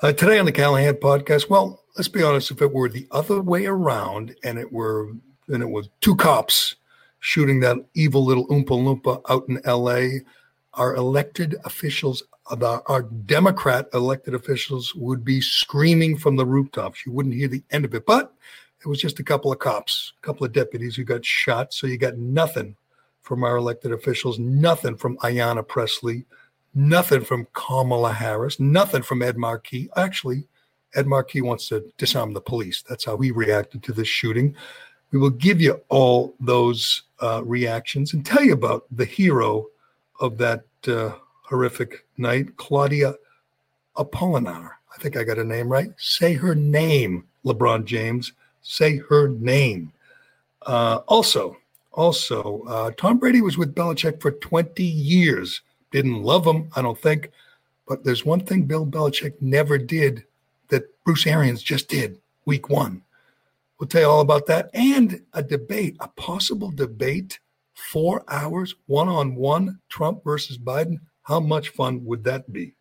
Uh, today on the Callahan podcast, well, let's be honest. If it were the other way around, and it were and it was two cops shooting that evil little Oompa Loompa out in L.A., our elected officials, our Democrat elected officials, would be screaming from the rooftops. You wouldn't hear the end of it, but it was just a couple of cops, a couple of deputies who got shot. So you got nothing from our elected officials, nothing from Ayanna Pressley Nothing from Kamala Harris, nothing from Ed Markey. Actually, Ed Markey wants to disarm the police. That's how he reacted to this shooting. We will give you all those uh, reactions and tell you about the hero of that uh, horrific night, Claudia Apollinaire. I think I got her name right. Say her name, LeBron James. Say her name. Uh, also, also, uh, Tom Brady was with Belichick for 20 years didn't love him, I don't think. But there's one thing Bill Belichick never did that Bruce Arians just did week one. We'll tell you all about that and a debate, a possible debate, four hours, one on one, Trump versus Biden. How much fun would that be?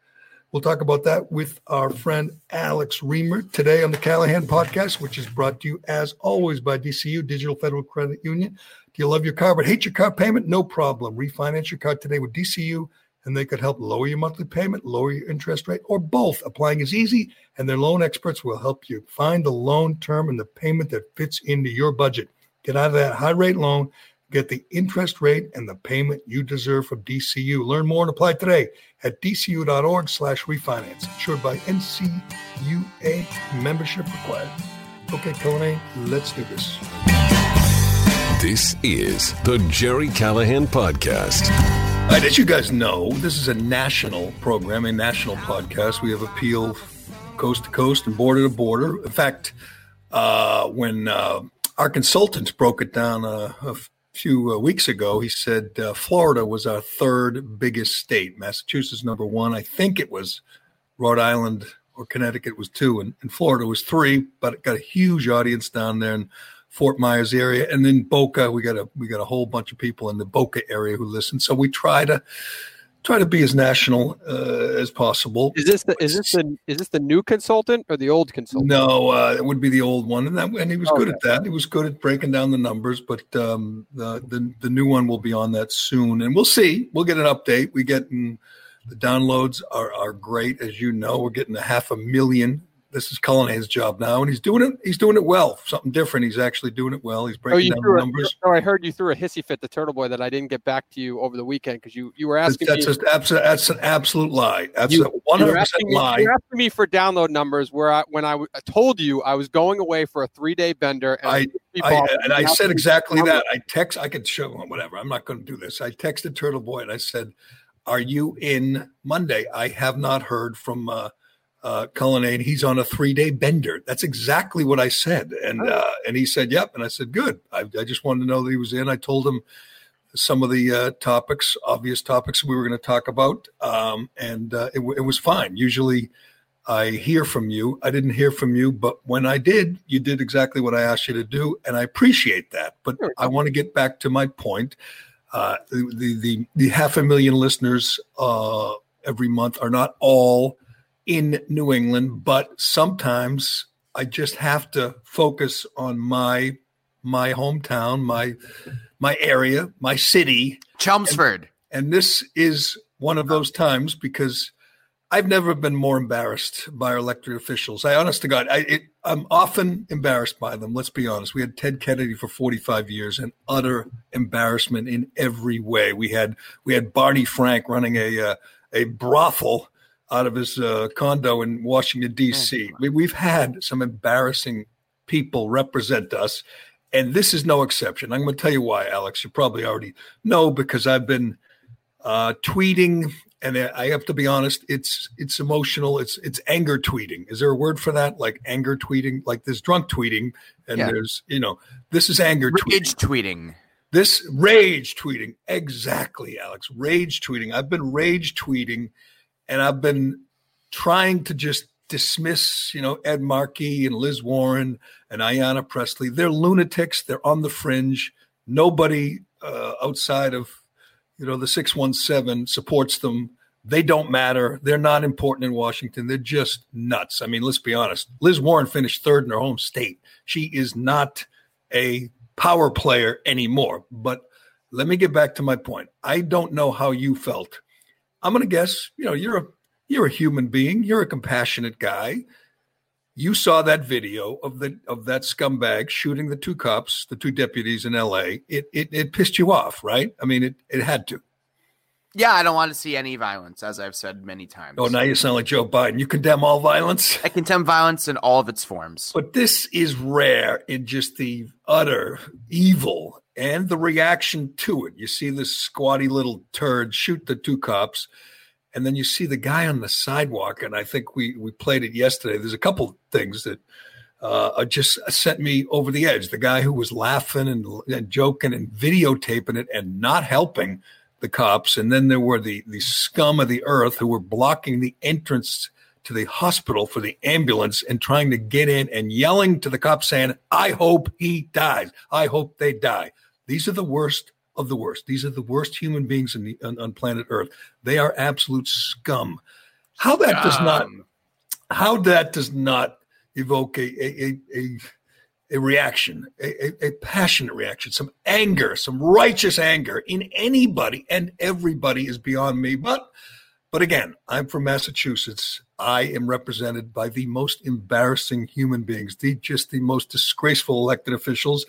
We'll talk about that with our friend Alex Reimer today on the Callahan podcast, which is brought to you as always by DCU, Digital Federal Credit Union. Do you love your car but hate your car payment? No problem. Refinance your car today with DCU, and they could help lower your monthly payment, lower your interest rate, or both. Applying is easy, and their loan experts will help you find the loan term and the payment that fits into your budget. Get out of that high rate loan, get the interest rate and the payment you deserve from DCU. Learn more and apply today at dcu.org slash refinance. Insured by NCUA membership required. Okay, Tony, let's do this. This is the Gerry Callahan Podcast. Right, as you guys know, this is a national program, a national podcast. We have appeal coast to coast and border to border. In fact, uh, when uh, our consultants broke it down uh, a few uh, weeks ago, he said uh, Florida was our third biggest state, Massachusetts number one. I think it was Rhode Island or Connecticut was two, and, and Florida was three. But it got a huge audience down there. in Fort Myers area, and then Boca. We got a we got a whole bunch of people in the Boca area who listen. So we try to try to be as national uh, as possible. Is this the is this the is this the new consultant or the old consultant? No, uh, it would be the old one, and that and he was okay. good at that. He was good at breaking down the numbers, but um, the, the the new one will be on that soon, and we'll see. We'll get an update. We get the downloads are are great, as you know. We're getting a half a million this is Cullinan's job now, and he's doing it. He's doing it well. Something different. He's actually doing it well. He's Oh, breaking you down the a, numbers. oh, I heard you threw a hissy fit to Turtle Boy that I didn't get back to you over the weekend because you you were asking that's, me. just absolute, that's an absolute lie. That's one hundred percent lie. you were asking me for download numbers where I, when I, w- I told you I was going away for a three day bender. And I- I, and I said exactly that. I text. I could show him whatever. I'm not going to do this. I texted Turtle Boy and I said, "Are you in Monday?" I have not heard from uh, uh, Cullinan. He's on a three day bender. That's exactly what I said, and Oh. uh, and he said, "Yep." And I said, "Good." I, I just wanted to know that he was in. I told him some of the uh, topics, obvious topics we were going to talk about, um, and uh, it, it was fine. Usually. I hear from you. I didn't hear from you, but when I did, you did exactly what I asked you to do, and I appreciate that. But Sure. I want to get back to my point. Uh, the, the the the half a million listeners uh, every month are not all in New England, but sometimes I just have to focus on my my hometown, my my area, my city, Chelmsford. and this is one of those times because I've never been more embarrassed by our elected officials. I, honest to God, I, it, I'm often embarrassed by them. Let's be honest. We had Ted Kennedy for 45 years, and utter embarrassment in every way. We had we had Barney Frank running a uh, a brothel out of his uh, condo in Washington D.C. We, we've had some embarrassing people represent us, and this is no exception. I'm going to tell you why, Alex. You probably already know because I've been uh, tweeting, and I have to be honest, it's it's emotional. It's it's anger tweeting. Is there a word for that? Like anger tweeting? Like there's drunk tweeting, and Yeah. there's you know this is anger tweeting. Rage tweeting. This rage tweeting, exactly, Alex. Rage tweeting. I've been rage tweeting, and I've been trying to just dismiss, you know, Ed Markey and Liz Warren and Ayanna Pressley. They're lunatics. They're on the fringe. Nobody uh, outside of, you know, the six one seven supports them. They don't matter. They're not important in Washington. They're just nuts. I mean, let's be honest. Liz Warren finished third in her home state. She is not a power player anymore. But let me get back to my point. I don't know how you felt. I'm going to guess, you know, you're a you're a human being. You're a compassionate guy. You saw that video of the of that scumbag shooting the two cops, the two deputies in L.A. It it, it pissed you off, right? I mean, it it had to. Yeah, I don't want to see any violence, as I've said many times. Oh, now you sound like Joe Biden. You condemn all violence. I condemn violence in all of its forms. But this is rare in just the utter evil and the reaction to it. You see this squatty little turd shoot the two cops, and then you see the guy on the sidewalk. And I think we we played it yesterday. There's a couple things that uh, just sent me over the edge. The guy who was laughing and, and joking and videotaping it and not helping the cops, and then there were the the scum of the earth who were blocking the entrance to the hospital for the ambulance and trying to get in and yelling to the cops saying, I hope he dies. I hope they die. These are the worst of the worst. These are the worst human beings in the, on, on planet Earth. They are absolute scum. How that does not, how that does not evoke a, a, a, a, reaction, a, a, a passionate reaction, some anger, some righteous anger in anybody and everybody is beyond me. But but again, I'm from Massachusetts. I am represented by the most embarrassing human beings, the just the most disgraceful elected officials.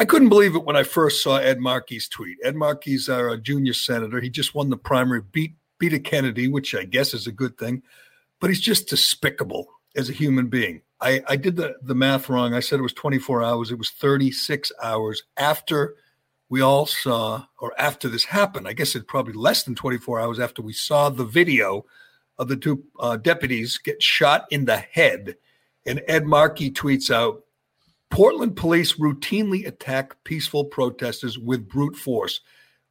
I couldn't believe it when I first saw Ed Markey's tweet. Ed Markey's our junior senator. He just won the primary, beat beat a Kennedy, which I guess is a good thing, but he's just despicable as a human being. I, I did the, the math wrong. I said it was 24 hours. It was 36 hours after we all saw, or after this happened. I guess it's probably less than 24 hours after we saw the video of the two uh, deputies get shot in the head. And Ed Markey tweets out Portland police routinely attack peaceful protesters with brute force.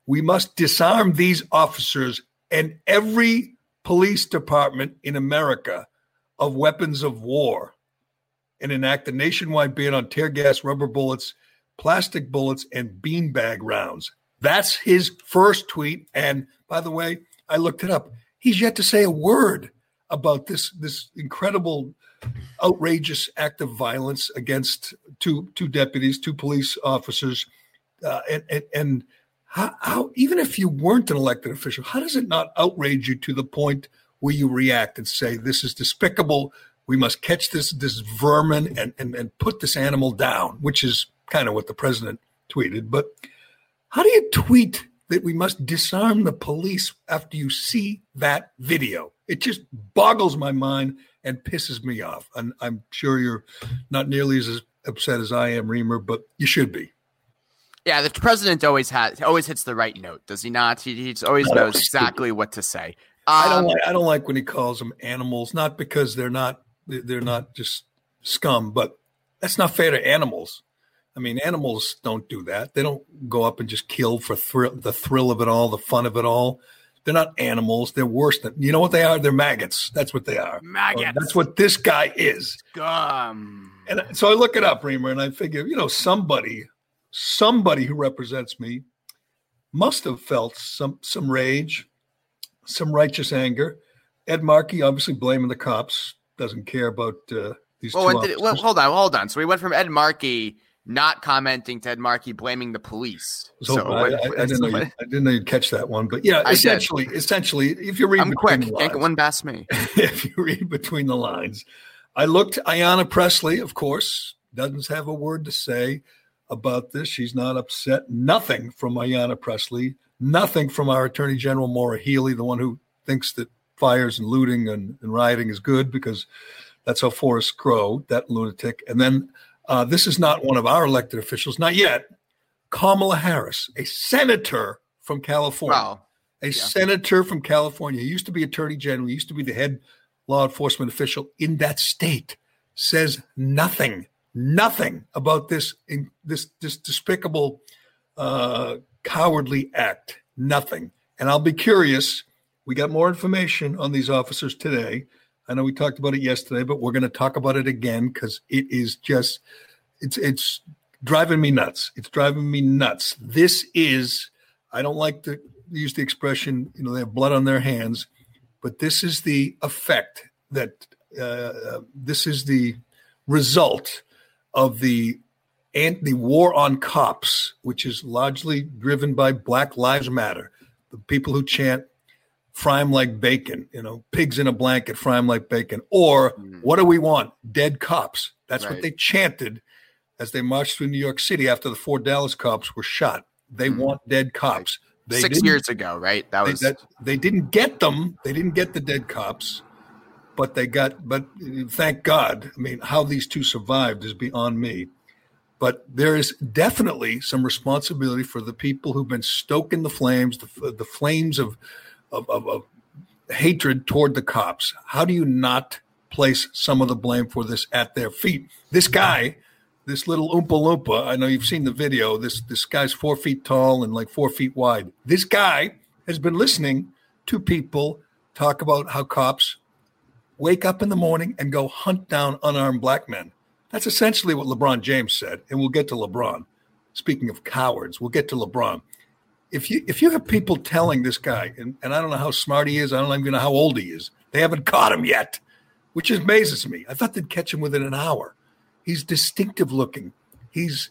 We must disarm these officers and every police department in America of weapons of war and enact a nationwide ban on tear gas, rubber bullets, plastic bullets, and beanbag rounds. That's his first tweet. And by the way, I looked it up. He's yet to say a word about this this incredible, outrageous act of violence against two two deputies, two police officers, uh, and and, and how, how even if you weren't an elected official, how does it not outrage you to the point where you react and say this is despicable? We must catch this this vermin and and, and put this animal down, which is kind of what the president tweeted. But how do you tweet that we must disarm the police after you see that video? It just boggles my mind and pisses me off. And I'm sure you're not nearly as upset as I am, Reimer, but you should be. Yeah, the president always has always hits the right note, does he not? He, he always knows exactly what to say. Um, I don't like I don't like when he calls them animals, not because they're not they're not just scum, but that's not fair to animals. I mean, animals don't do that. They don't go up and just kill for thrill, the thrill of it all, the fun of it all. They're not animals. They're worse than you know what they are. They're maggots. That's what they are. Maggots. That's what this guy is. Scum. And so I look it up, Reimer, and I figure, you know, somebody, somebody who represents me, must have felt some some rage, some righteous anger. Ed Markey obviously blaming the cops, doesn't care about uh, these. Well, two did well, hold on, hold on. So we went from Ed Markey not commenting Ted Ed Markey blaming the police. So, So, I, I, I didn't know you, I didn't know you'd catch that one, but yeah, essentially, essentially, if you read I'm between quick. the Can't get lines- one past me. if you read between the lines. I looked Ayanna Pressley, of course, doesn't have a word to say about this. She's not upset. Nothing from Ayanna Pressley. Nothing from our Attorney General Maura Healey, the one who thinks that fires and looting and, and rioting is good because that's how forests grow, that lunatic. And then uh, this is not one of our elected officials, not yet. Kamala Harris, a senator from California Well, a senator from California, used to be attorney general, used to be the head law enforcement official in that state, says nothing, nothing about this in, this this despicable, uh, cowardly act. Nothing. And I'll be curious. We got more information on these officers today. I know we talked about it yesterday, but we're going to talk about it again because it is just it's it's driving me nuts. It's driving me nuts. This is I don't like to use the expression, you know, they have blood on their hands, but this is the effect that uh, this is the result of the and the war on cops, which is largely driven by Black Lives Matter, the people who chant "fry 'em like bacon," you know, pigs in a blanket, fry them like bacon, or hmm. what do we want? Dead cops. That's what they chanted as they marched through New York City after the four Dallas cops were shot. They hmm. want dead cops. They six years ago, right? That they, was that, they didn't get them. They didn't get the dead cops, but they got. But thank God. I mean, how these two survived is beyond me. But there is definitely some responsibility for the people who've been stoking the flames, the, the flames of, of, of, of hatred toward the cops. How do you not place some of the blame for this at their feet? This guy, this little Oompa Loompa, I know you've seen the video. This this guy's four feet tall and like four feet wide. This guy has been listening to people talk about how cops wake up in the morning and go hunt down unarmed black men. That's essentially what LeBron James said, and we'll get to LeBron. Speaking of cowards, we'll get to LeBron. If you if you have people telling this guy, and, and I don't know how smart he is, I don't even know how old he is. They haven't caught him yet, which amazes me. I thought they'd catch him within an hour. He's distinctive looking. He's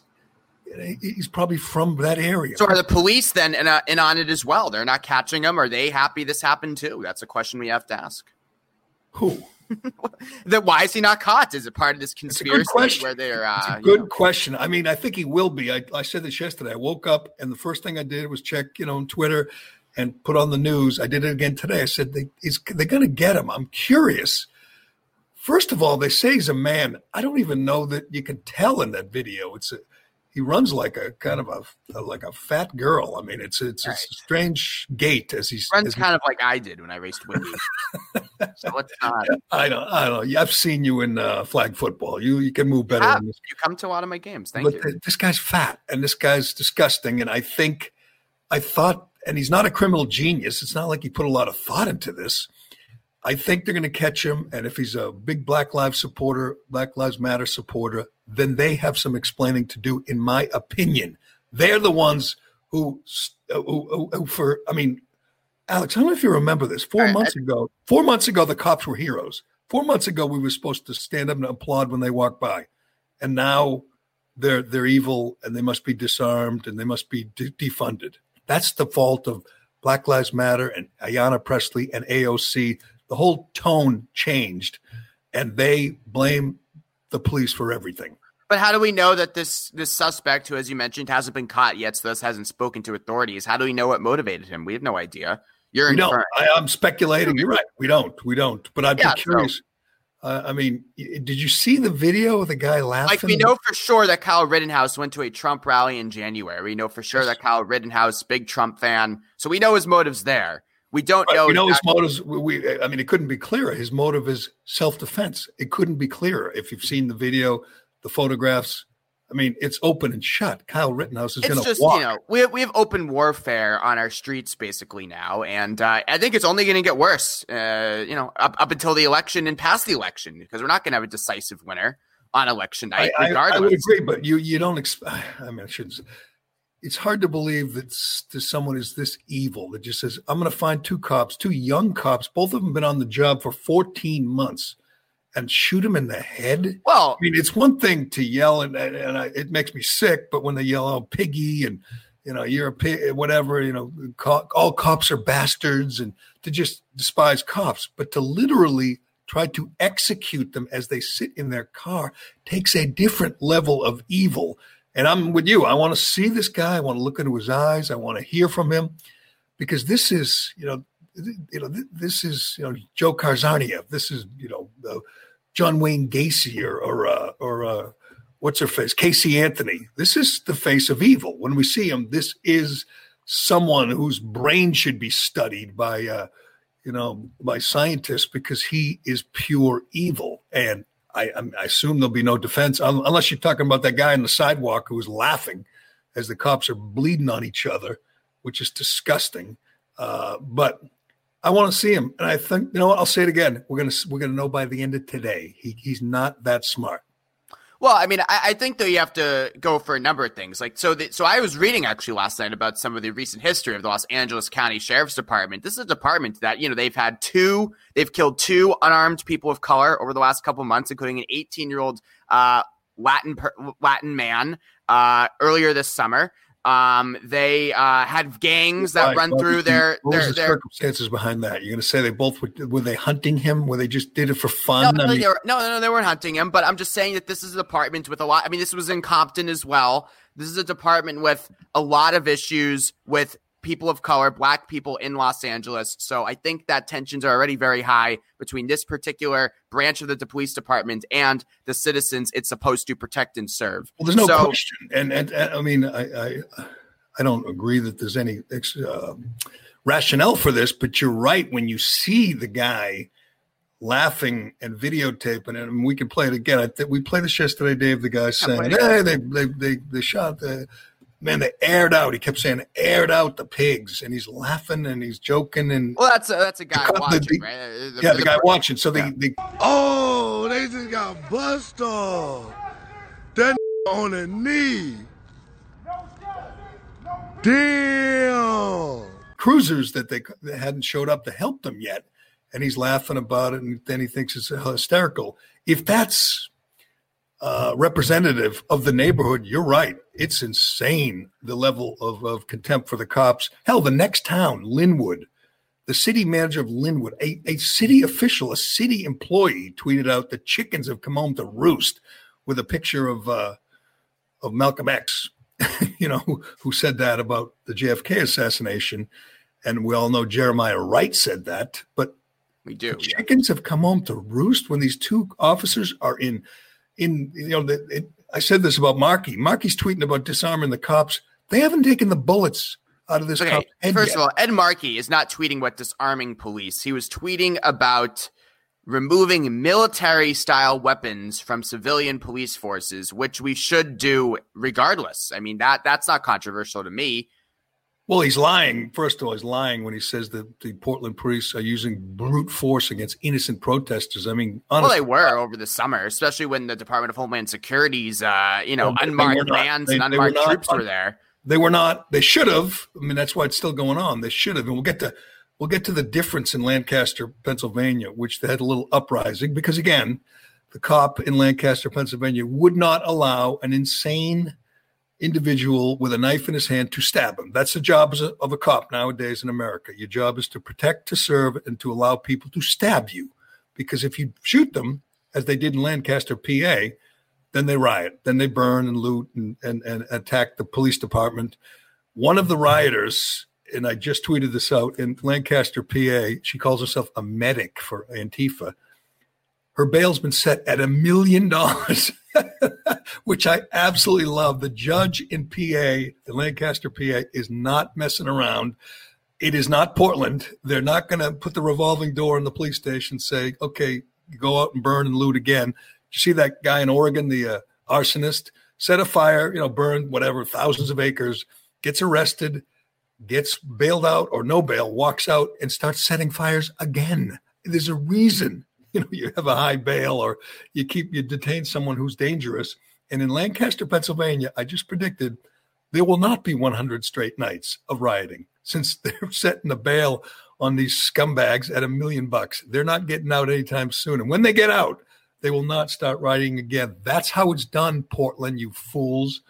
he's probably from that area. So are the police then in, uh, in on it as well? They're not catching him. Are they happy this happened too? That's a question we have to ask. Who? That why is he not caught? Is it part of this conspiracy where they're uh, you good know- question. I mean, I think he will be. I, I said this yesterday. I woke up and the first thing I did was check, you know, on Twitter and put on the news. I did it again today. I said they, they're going to get him. I'm curious. First of all, they say he's a man. I don't even know that you can tell in that video. It's a, he runs like a kind of a like a fat girl. I mean, it's it's, it's a strange gait as he's runs as he- kind of like I did when I raced Windy. so let's not. I don't I don't know. I've seen you in uh, flag football. You you can move better Ah, than this. you come to a lot of my games. Thank but you. th- this guy's fat and this guy's disgusting. And I think, I thought, and he's not a criminal genius. It's not like he put a lot of thought into this. I think they're going to catch him. And if he's a big Black Lives supporter, Black Lives Matter supporter, then they have some explaining to do, in my opinion. They're the ones who, uh, who, who, who for, I mean, Alex, I don't know if you remember this. Four months ago, four months ago, the cops were heroes. Four months ago, we were supposed to stand up and applaud when they walked by, and now they're they're evil and they must be disarmed and they must be de- defunded. That's the fault of Black Lives Matter and Ayanna Pressley and AOC. The whole tone changed, and they blame the police for everything. But how do we know that this this suspect, who, as you mentioned, hasn't been caught yet, so thus hasn't spoken to authorities? How do we know what motivated him? We have no idea. You're no. I, I'm speculating. You're right. We don't. We don't. But I'd Yeah, be so- curious. uh, I mean, did you see the video of the guy laughing? Like we know for sure that Kyle Rittenhouse went to a Trump rally in January. We know for sure that Kyle Rittenhouse, big Trump fan, so we know his motives there. We don't Right, know. we know his motives. We, we- I mean, it couldn't be clearer. His motive is self-defense. It couldn't be clearer. If you've seen the video, the photographs, I mean, it's open and shut. Kyle Rittenhouse is going to just walk. you know we have, we have open warfare on our streets basically now, and uh, I think it's only going to get worse. Uh, you know, up, up until the election and past the election, because we're not going to have a decisive winner on election I, night, I, I regardless. would agree, but you you don't. Exp- I mean, I shouldn't. It's hard to believe that someone is this evil that just says, "I'm going to find two cops, two young cops, both of them been on the job for 14 months, and shoot them in the head." Well, I mean, it's one thing to yell, and, and, and I, it makes me sick. But when they yell, "Oh, piggy," and you know, you're a pig, whatever, you know, co- all cops are bastards, and to just despise cops, but to literally try to execute them as they sit in their car takes a different level of evil. And I'm with you. I want to see this guy. I want to look into his eyes. I want to hear from him, because this is, you know, you know, th- this is, you know, Dzhokhar Tsarnaev. This is, you know, the John Wayne Gacy or or uh, or uh, what's her face, Casey Anthony. This is the face of evil. When we see him, this is someone whose brain should be studied by, uh, you know, by scientists because he is pure evil. And I, I'm- assume there'll be no defense unless you're talking about that guy on the sidewalk who's laughing as the cops are bleeding on each other, which is disgusting. Uh, but I want to see him, and I think you know what? I'll say it again. We're gonna we're gonna know by the end of today. He, he's not that smart. Well, I mean, I, I think though you have to go for a number of things. Like, so, the, so I was reading actually last night about some of the recent history of the Los Angeles County Sheriff's Department. This is a department that you know they've had two, they've killed two unarmed people of color over the last couple months, including an 18 year old uh, Latin Latin man uh, earlier this summer. Um, they uh, had gangs that Right, run well, through their What was their the their circumstances behind that? You're gonna say they both were, were they hunting him? Were they just did it for fun? no, I mean, were, no, no, no, they weren't hunting him. But I'm just saying that this is a department with a lot. I mean, this was in Compton as well. This is a department with a lot of issues with people of color, black people in Los Angeles. So I think that tensions are already very high between this particular branch of the police department and the citizens it's supposed to protect and serve. well, there's no so, question. And, and and I mean, I I, I don't agree that there's any uh, rationale for this, but you're right. When you see the guy laughing and videotaping it, and we can play it again. I think we played this yesterday, Dave. The guy saying, "Hey, they they they they shot the." Man, they aired out. He kept saying, "Aired out the pigs," and he's laughing and he's joking and Well, that's a, that's a guy The- the- watching, the- right? Uh, yeah, the guy watching. So they, yeah. they Oh, they just got bust off. That on a knee. Damn. cruisers that they that hadn't showed up to help them yet, and he's laughing about it, and then he thinks it's hysterical. If that's uh, representative of the neighborhood, you're right. It's insane the level of, of contempt for the cops. Hell, the next town, Lynwood, the city manager of Lynwood, a, a city official, a city employee, tweeted out the chickens have come home to roost with a picture of uh, of Malcolm X, you know, who, who said that about the JFK assassination. And we all know Jeremiah Wright said that. But we do. yeah. chickens have come home to roost when these two officers are in, in you know, the, it, I said this about Markey. Markey's tweeting about disarming the cops. They haven't taken the bullets out of this Okay, first yet. of all, Ed Markey is not tweeting about disarming police. He was tweeting about removing military style weapons from civilian police forces, which we should do regardless. I mean that that's not controversial to me. Well, he's lying. First of all, he's lying when he says that the Portland police are using brute force against innocent protesters. I mean, Well, they were over the summer, especially when the Department of Homeland Security's, uh, you know, No, unmarked vans and they were unmarked not troops were there. they were not. They should have. I mean, that's why it's still going on. They should have, and we'll get to we'll get to the difference in Lancaster, Pennsylvania, which they had a little uprising because again, the cop in Lancaster, Pennsylvania, would not allow an insane individual with a knife in his hand to stab him. That's the job of a, cop nowadays in America. Your job is to protect, to serve, and to allow people to stab you. Because if you shoot them, as they did in Lancaster, PA, then they riot, then they burn and loot and, and, and attack the police department. One of the rioters, and I just tweeted this out in Lancaster, PA, she calls herself a medic for Antifa. Her bail's been set at a million dollars, which I absolutely love. The judge in PA, the Lancaster, PA, is not messing around. It is not Portland. They're not going to put the revolving door in the police station, say, okay, go out and burn and loot again. You see that guy in Oregon, the uh, arsonist, set a fire, you know, burned whatever, thousands of acres, gets arrested, gets bailed out or no bail, walks out and starts setting fires again. There's a reason, you know, you have a high bail or you keep, you detain someone who's dangerous. And in Lancaster, Pennsylvania, I just predicted there will not be 100 straight nights of rioting since they're setting the bail on these scumbags at a million bucks. They're not getting out anytime soon. And when they get out, they will not start rioting again. That's how it's done, Portland, you fools.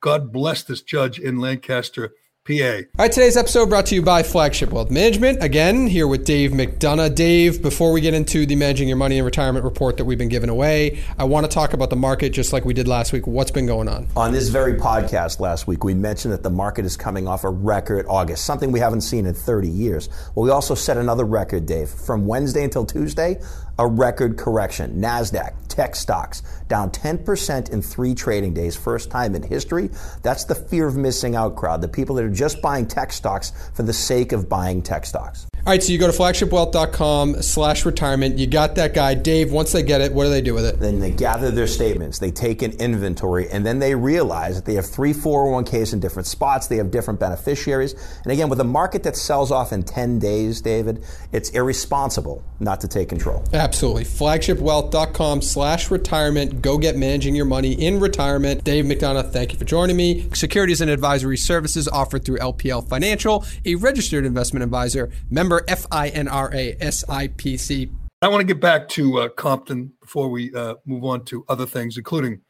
God bless this judge in Lancaster PA. All right, today's episode brought to you by Flagship Wealth Management. Again, here with Dave McDonough. Dave, before we get into the Managing Your Money and Retirement report that we've been giving away, I want to talk about the market just like we did last week. What's been going on? On this very podcast last week, we mentioned that the market is coming off a record August, something we haven't seen in 30 years. Well, we also set another record, Dave. From Wednesday until Tuesday, a record correction. NASDAQ, tech stocks, down 10% in three trading days, first time in history. That's the fear of missing out crowd, the people that are just buying tech stocks for the sake of buying tech stocks. All right, so you go to flagshipwealth.com slash retirement. You got that guy. Dave, once they get it, what do they do with it? Then they gather their statements, they take an inventory, and then they realize that they have three 401ks in different spots, they have different beneficiaries. And again, with a market that sells off in 10 days, David, it's irresponsible not to take control. Absolutely. Flagshipwealth.com slash retirement. Go get managing your money in retirement. Dave McDonough, thank you for joining me. Securities and advisory services offered through LPL Financial, a registered investment advisor, member FINRA SIPC. I want to get back to uh, Compton before we uh, move on to other things, including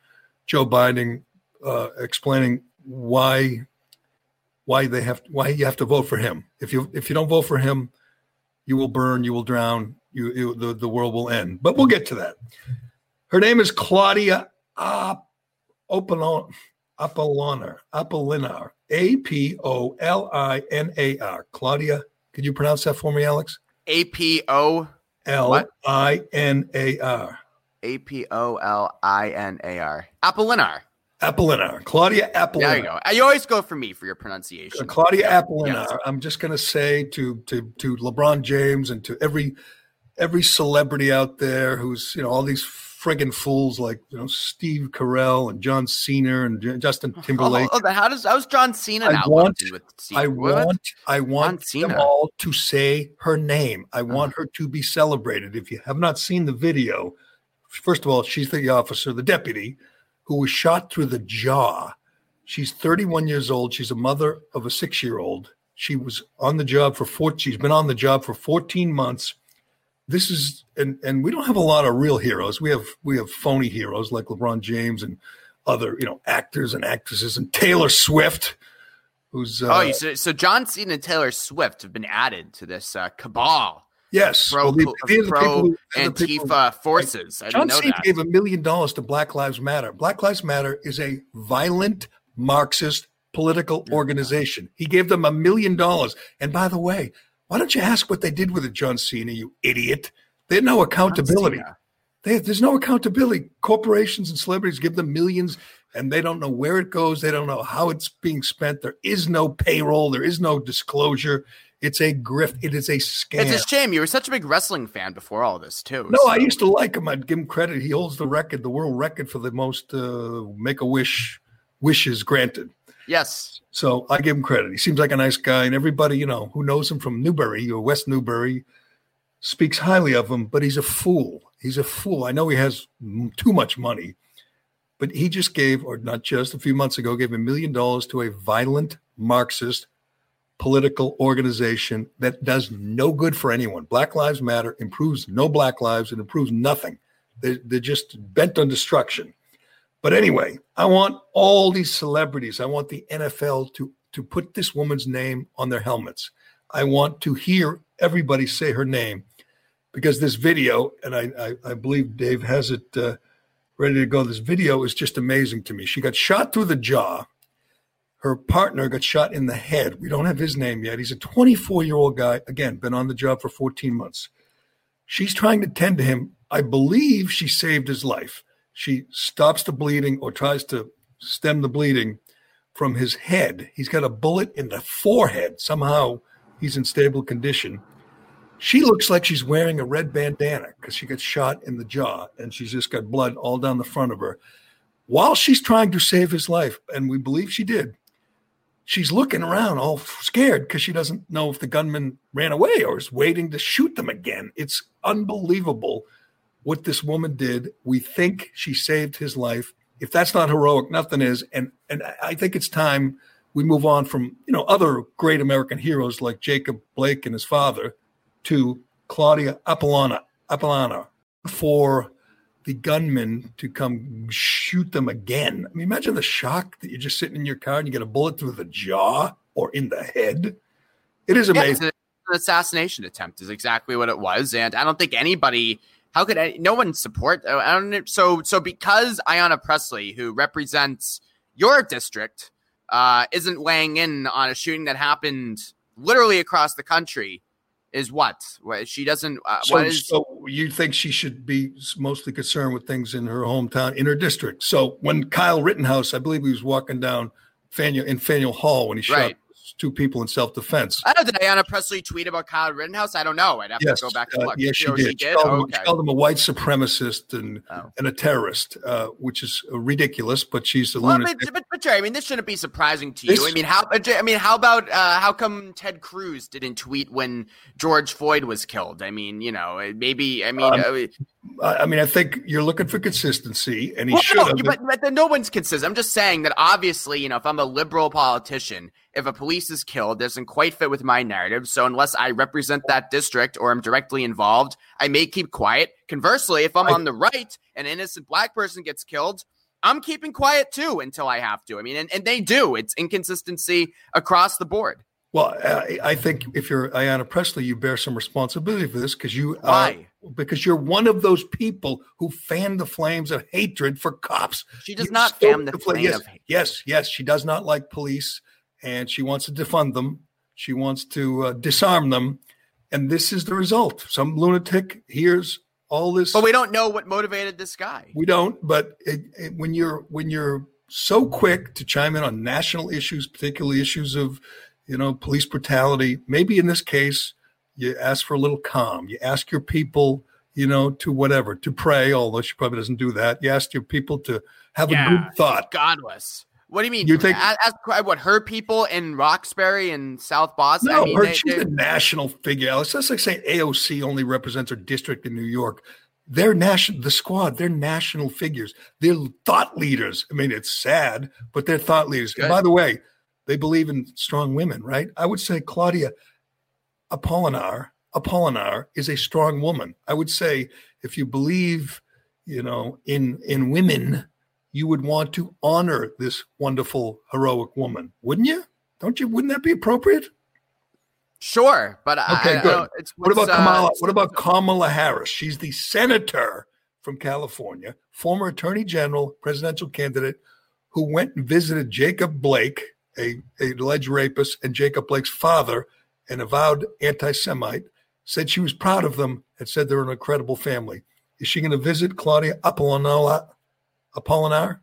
Joe Biden uh, explaining why why they have why you have to vote for him. If you if you don't vote for him, you will burn, you will drown, you, you the, the world will end. But we'll get to that. Her name is Claudia Apollon, Apollinaar, Apollinaar, A P O L I N A R. Claudia, could you pronounce that for me, Alex? A P O L I N A R. A P O L I N A R. Apollinaar. Apollinaar. Claudia Apollinaar. There you go. You always go for me for your pronunciation. Claudia yeah. Apollinaar. Yeah. I'm just going to say to to to LeBron James and to every every celebrity out there who's you know all these friggin' fools like you know Steve Carell and John Cena and Justin Timberlake. Oh, oh, how does how's John Cena now? I want, I want, I want them all to say her name. I want uh-huh. her to be celebrated. If you have not seen the video, first of all, she's the officer, the deputy, who was shot through the jaw. She's 31 years old. She's a mother of a six-year-old. She was on the job for four. She's been on the job for 14 months this is and and we don't have a lot of real heroes. We have we have phony heroes like LeBron James and other you know actors and actresses and Taylor Swift, who's uh, oh so, so John Cena and Taylor Swift have been added to this uh, cabal. Yes, pro, well, they, pro who, Antifa forces. Like, John Cena gave a million dollars to Black Lives Matter. Black Lives Matter is a violent Marxist political organization. He gave them a million dollars. And by the way, why don't you ask what they did with it, John Cena, you idiot? They had no accountability. They, there's no accountability. Corporations and celebrities give them millions and they don't know where it goes. They don't know how it's being spent. There is no payroll. There is no disclosure. It's a grift. It is a scam. It's a shame. You were such a big wrestling fan before all this, too. No, so. I used to like him. I'd give him credit. He holds the record, the world record for the most uh, make a wish wishes granted. Yes. So I give him credit. He seems like a nice guy, and everybody, you know, who knows him from Newbury or West Newbury speaks highly of him, but he's a fool. He's a fool. I know he has too much money, but he just gave, or not just a few months ago, gave a million dollars to a violent Marxist political organization that does no good for anyone. Black Lives Matter improves no black lives, and improves nothing. They're, they're just bent on destruction. But anyway, I want all these celebrities, I want the NFL to, to put this woman's name on their helmets. I want to hear everybody say her name. because this video, and I, I, I believe Dave has it uh, ready to go. This video is just amazing to me. She got shot through the jaw. Her partner got shot in the head. We don't have his name yet. He's a 24 year old guy. Again, been on the job for 14 months. She's trying to tend to him. I believe she saved his life. She stops the bleeding or tries to stem the bleeding from his head. He's got a bullet in the forehead. Somehow he's in stable condition. She looks like she's wearing a red bandana because she got shot in the jaw and she's just got blood all down the front of her. While she's trying to save his life, and we believe she did, she's looking around all scared because she doesn't know if the gunman ran away or is waiting to shoot them again. It's unbelievable what this woman did. We think she saved his life. If that's not heroic, nothing is. And and I think it's time we move on from you know other great American heroes like Jacob Blake and his father to Claudia Apollona, Apollona for the gunman to come shoot them again. I mean, imagine the shock that you're just sitting in your car and you get a bullet through the jaw or in the head. It is amazing. Yeah, an assassination attempt is exactly what it was, and I don't think anybody. How could any, no one support? I don't. So so because Ayanna Pressley, who represents your district, uh, isn't weighing in on a shooting that happened literally across the country is what? She doesn't. Uh, so, is, so you think she should be mostly concerned with things in her hometown, in her district? So when Kyle Rittenhouse, I believe he was walking down Faneuil in Faneuil Hall when he shot Right. Two people in self defense. I don't know. Did Ayanna Pressley tweet about Kyle Rittenhouse? I don't know. I'd have Yes, to go back and uh, look. yes, she Oh, did. She, called, him, Okay. she called him a white supremacist and Oh. and a terrorist, uh, which is ridiculous. But she's a Well, lunatic. but, but, but Jerry, I mean, this shouldn't be surprising to you. This- I mean, how? uh, I mean, how about uh, how come Ted Cruz didn't tweet when George Floyd was killed? I mean, you know, uh, maybe. I mean, Um, uh, I mean, I think you're looking for consistency, and he well, should no, but, but then no one's consistent. I'm just saying that obviously, you know, if I'm a liberal politician, if a police is killed, doesn't quite fit with my narrative. So unless I represent that district or I'm directly involved, I may keep quiet. Conversely, if I'm I- on the right, an innocent black person gets killed. I'm keeping quiet too until I have to. I mean, and, and they do. It's inconsistency across the board. Well, I, I think if you're Ayanna Pressley, you bear some responsibility for this because you Why? are because you're one of those people who fan the flames of hatred for cops. She does You not fan the flame yes. Yes, yes, she does not like police, and she wants to defund them. She wants to uh, disarm them, and this is the result. Some lunatic hears all this. But we don't know what motivated this guy. We don't, but it, it, when you're when you're so quick to chime in on national issues, particularly issues of you know police brutality, maybe in this case you ask for a little calm. You ask your people, you know, to whatever to pray. Although she probably doesn't do that. You ask your people to have a good thought. Godless. What do you mean? You think- as, as- what her people in Roxbury and South Boston? No, I mean, her, they- she's a national figure. Alex. That's like saying AOC only represents her district in New York. They're national. The squad. They're national figures. They're thought leaders. I mean, it's sad, but they're thought leaders. And by the way, they believe in strong women, right? I would say Claudia Apolinar Apolinar is a strong woman. I would say if you believe, you know, in in women, you would want to honor this wonderful heroic woman, wouldn't you? Don't you? Wouldn't that be appropriate? sure, but Okay, I, I good. it's, What about uh, Kamala? What about Kamala Harris? She's the senator from California, former attorney general, presidential candidate, who went and visited Jacob Blake, a, a alleged rapist, and Jacob Blake's father, an avowed anti-Semite, said she was proud of them and said they're an incredible family. Is she going to visit Claudia Apolinar? Apolinar?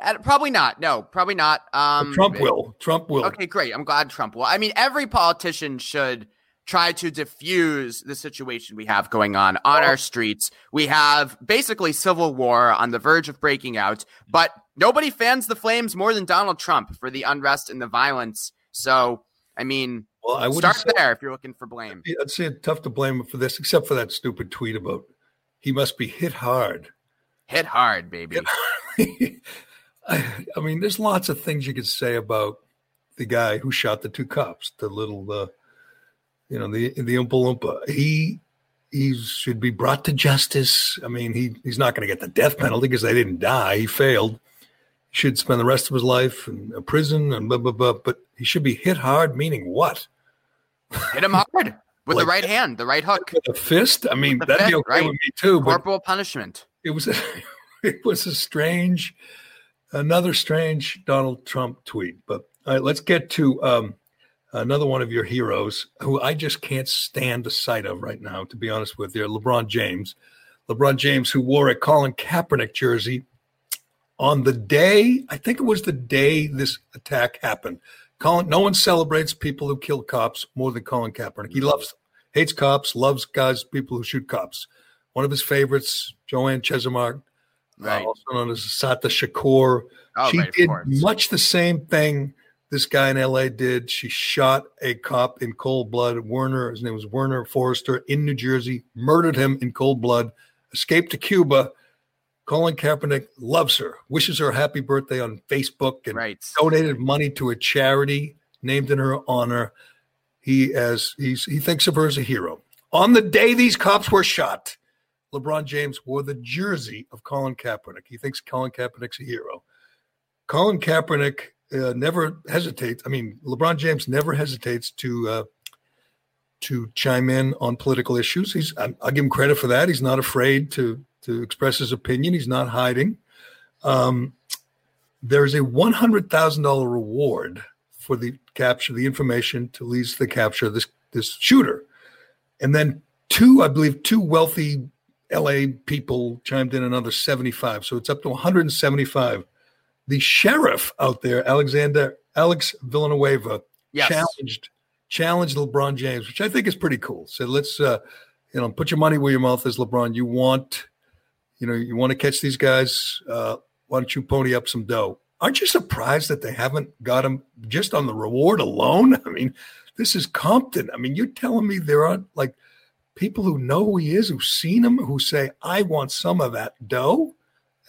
uh, probably not. No, probably not. Um, Trump will. Trump will. Okay, great. I'm glad Trump will. I mean, every politician should try to diffuse the situation we have going on on our streets. We have basically civil war on the verge of breaking out, but nobody fans the flames more than Donald Trump for the unrest and the violence. So, I mean, Well, I would start there if you're looking for blame. I'd say it's tough to blame him for this, except for that stupid tweet about he must be hit hard. Hit hard, baby. I, I mean, there's lots of things you could say about the guy who shot the two cops, the little, uh, you know, the the Oompa Loompa. He he should be brought to justice. I mean, he he's not going to get the death penalty because they didn't die. He failed. He should spend the rest of his life in a prison and blah blah blah. But he should be hit hard, meaning what? Hit him hard. with Like- the right hand, the right hook, with a fist. I mean, that'd be fist, okay right. with me too. But corporal punishment. it was a, it was a strange, another strange Donald Trump tweet. But all right, let's get to um, another one of your heroes, who I just can't stand the sight of right now. To be honest with you, LeBron James. LeBron James, who wore a Colin Kaepernick jersey on the day, I think it was the day this attack happened. Colin, no one celebrates people who kill cops more than Colin Kaepernick. He loves, hates cops, loves guys, people who shoot cops. One of his favorites, Joanne Chesimard, Right. uh, also known as Assata Shakur. Oh, she right, did much the same thing this guy in LA did. She shot a cop in cold blood. Werner, his name was Werner Foerster in New Jersey, murdered him in cold blood, escaped to Cuba. Colin Kaepernick loves her, wishes her a happy birthday on Facebook, and Right. donated money to a charity named in her honor. He as he's he thinks of her as a hero. On the day these cops were shot, LeBron James wore the jersey of Colin Kaepernick. He thinks Colin Kaepernick's a hero. Colin Kaepernick uh, never hesitates. I mean, LeBron James never hesitates to uh, to chime in on political issues. He's I- give him credit for that. He's not afraid to to express his opinion. He's not hiding. Um, there's a one hundred thousand dollar reward for the capture, the information to lead to the capture of this this shooter, and then two, I believe, two wealthy L.A. people chimed in another seventy five, so it's up to one hundred and seventy five. The sheriff out there, Alexander Alex Villanueva, Yes. challenged challenged LeBron James, which I think is pretty cool. So let's uh, you know put your money where your mouth is, LeBron. You want you know you want to catch these guys. Uh, why don't you pony up some dough? Aren't you surprised that they haven't got him just on the reward alone? I mean, this is Compton. I mean, you're telling me there aren't like people who know who he is, who've seen him, who say, "I want some of that dough."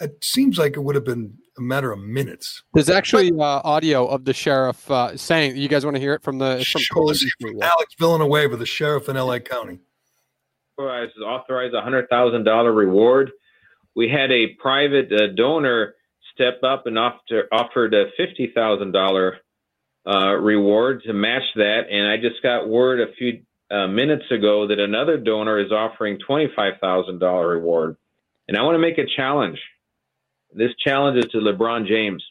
It seems like it would have been a matter of minutes. There's actually uh, audio of the sheriff uh, saying. You guys want to hear it from the it's from Sure, let's Colin hear from Alex Villanueva, the sheriff in LA County. authorized authorized a hundred thousand dollar reward. We had a private uh, donor step up and offer, offered a fifty thousand dollar uh, reward to match that, and I just got word a few uh, minutes ago that another donor is offering twenty five thousand dollar reward. And I want to make a challenge. This challenge is to LeBron James.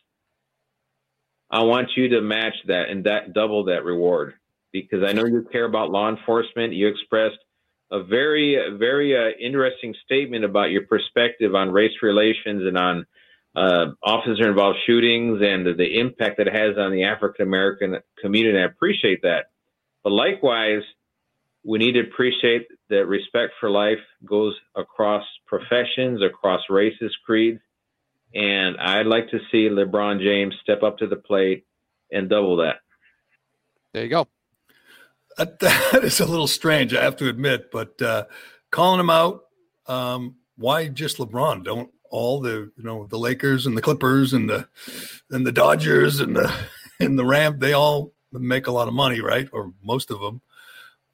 I want you to match that and that double that reward because I know you care about law enforcement. You expressed a very, very uh, interesting statement about your perspective on race relations and on uh, officer involved shootings and the impact that it has on the African American community. I appreciate that. But likewise, we need to appreciate that respect for life goes across professions, across races, creeds. And I'd like to see LeBron James step up to the plate and double that. There you go. That, that is a little strange, I have to admit. But uh, calling him out, um, why just LeBron? Don't all the you know the Lakers and the Clippers and the and the Dodgers and the and the Ram? They all make a lot of money, right? Or most of them.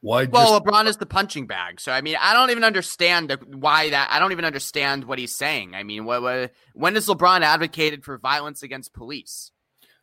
Why just Well, LeBron is the punching bag. So I mean, I don't even understand the, why that. I don't even understand what he's saying. I mean, what, what when has LeBron advocated for violence against police?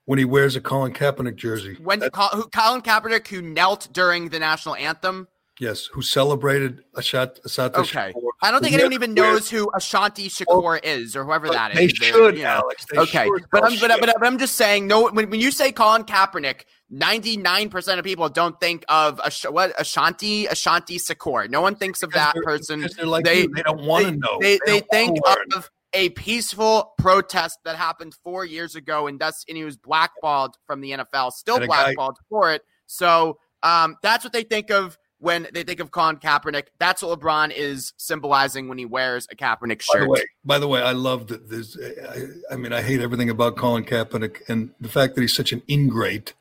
when he wears a Colin Kaepernick jersey? When Col- who, Colin Kaepernick, who knelt during the national anthem. Yes, who celebrated Ashat Asante Okay, Shakur, I don't think anyone even knows who Ashanti Shakur is or whoever that is. They should, you know. Alex. They okay, sure but I'm but, but, but I'm just saying. No, when, when you say Colin Kaepernick, 99 percent of people don't think of Ash- what Ashanti Ashanti Shakur. No one thinks of Because that person. like they. They don't wanna know. They They they, think of a peaceful protest that happened four years ago, and thus and he was blackballed from the NFL. Still a guy- blackballed for it. So um, that's what they think of when they think of Colin Kaepernick. That's what LeBron is symbolizing when he wears a Kaepernick By shirt. the way, by the way, I love that. There's, I, I mean, I hate everything about Colin Kaepernick, and the fact that he's such an ingrate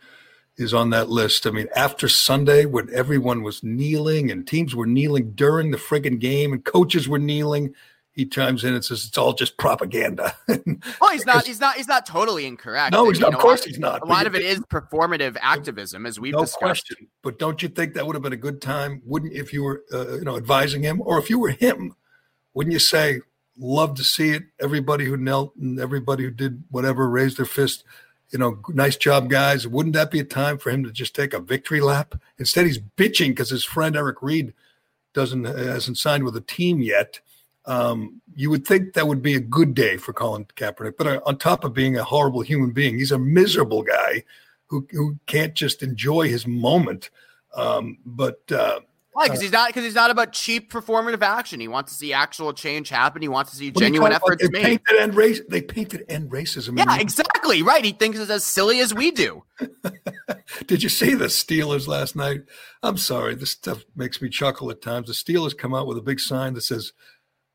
is on that list. I mean, after Sunday, when everyone was kneeling and teams were kneeling during the friggin' game and coaches were kneeling, he chimes in and says it's all just propaganda. Well, he's not. He's not. He's not totally incorrect. No, he's not. Of course he's not, A lot of it is performative activism, as we've no discussed. question. But don't you think that would have been a good time? Wouldn't if you were, uh, you know, advising him, or if you were him, wouldn't you say, "Love to see it"? Everybody who knelt and everybody who did whatever raised their fist. You know, nice job, guys. Wouldn't that be a time for him to just take a victory lap? Instead, he's bitching because his friend Eric Reid doesn't hasn't signed with a team yet. Um, you would think that would be a good day for Colin Kaepernick, but uh, on top of being a horrible human being, he's a miserable guy who who can't just enjoy his moment. Um, but uh, why? Because he's not because he's not about cheap performative action. He wants to see actual change happen. He wants to see genuine efforts they made. Painted end race. They painted end racism. Yeah, exactly right. He thinks it's as silly as we do. Did you see the Steelers last night? I'm sorry, this stuff makes me chuckle at times. The Steelers come out with a big sign that says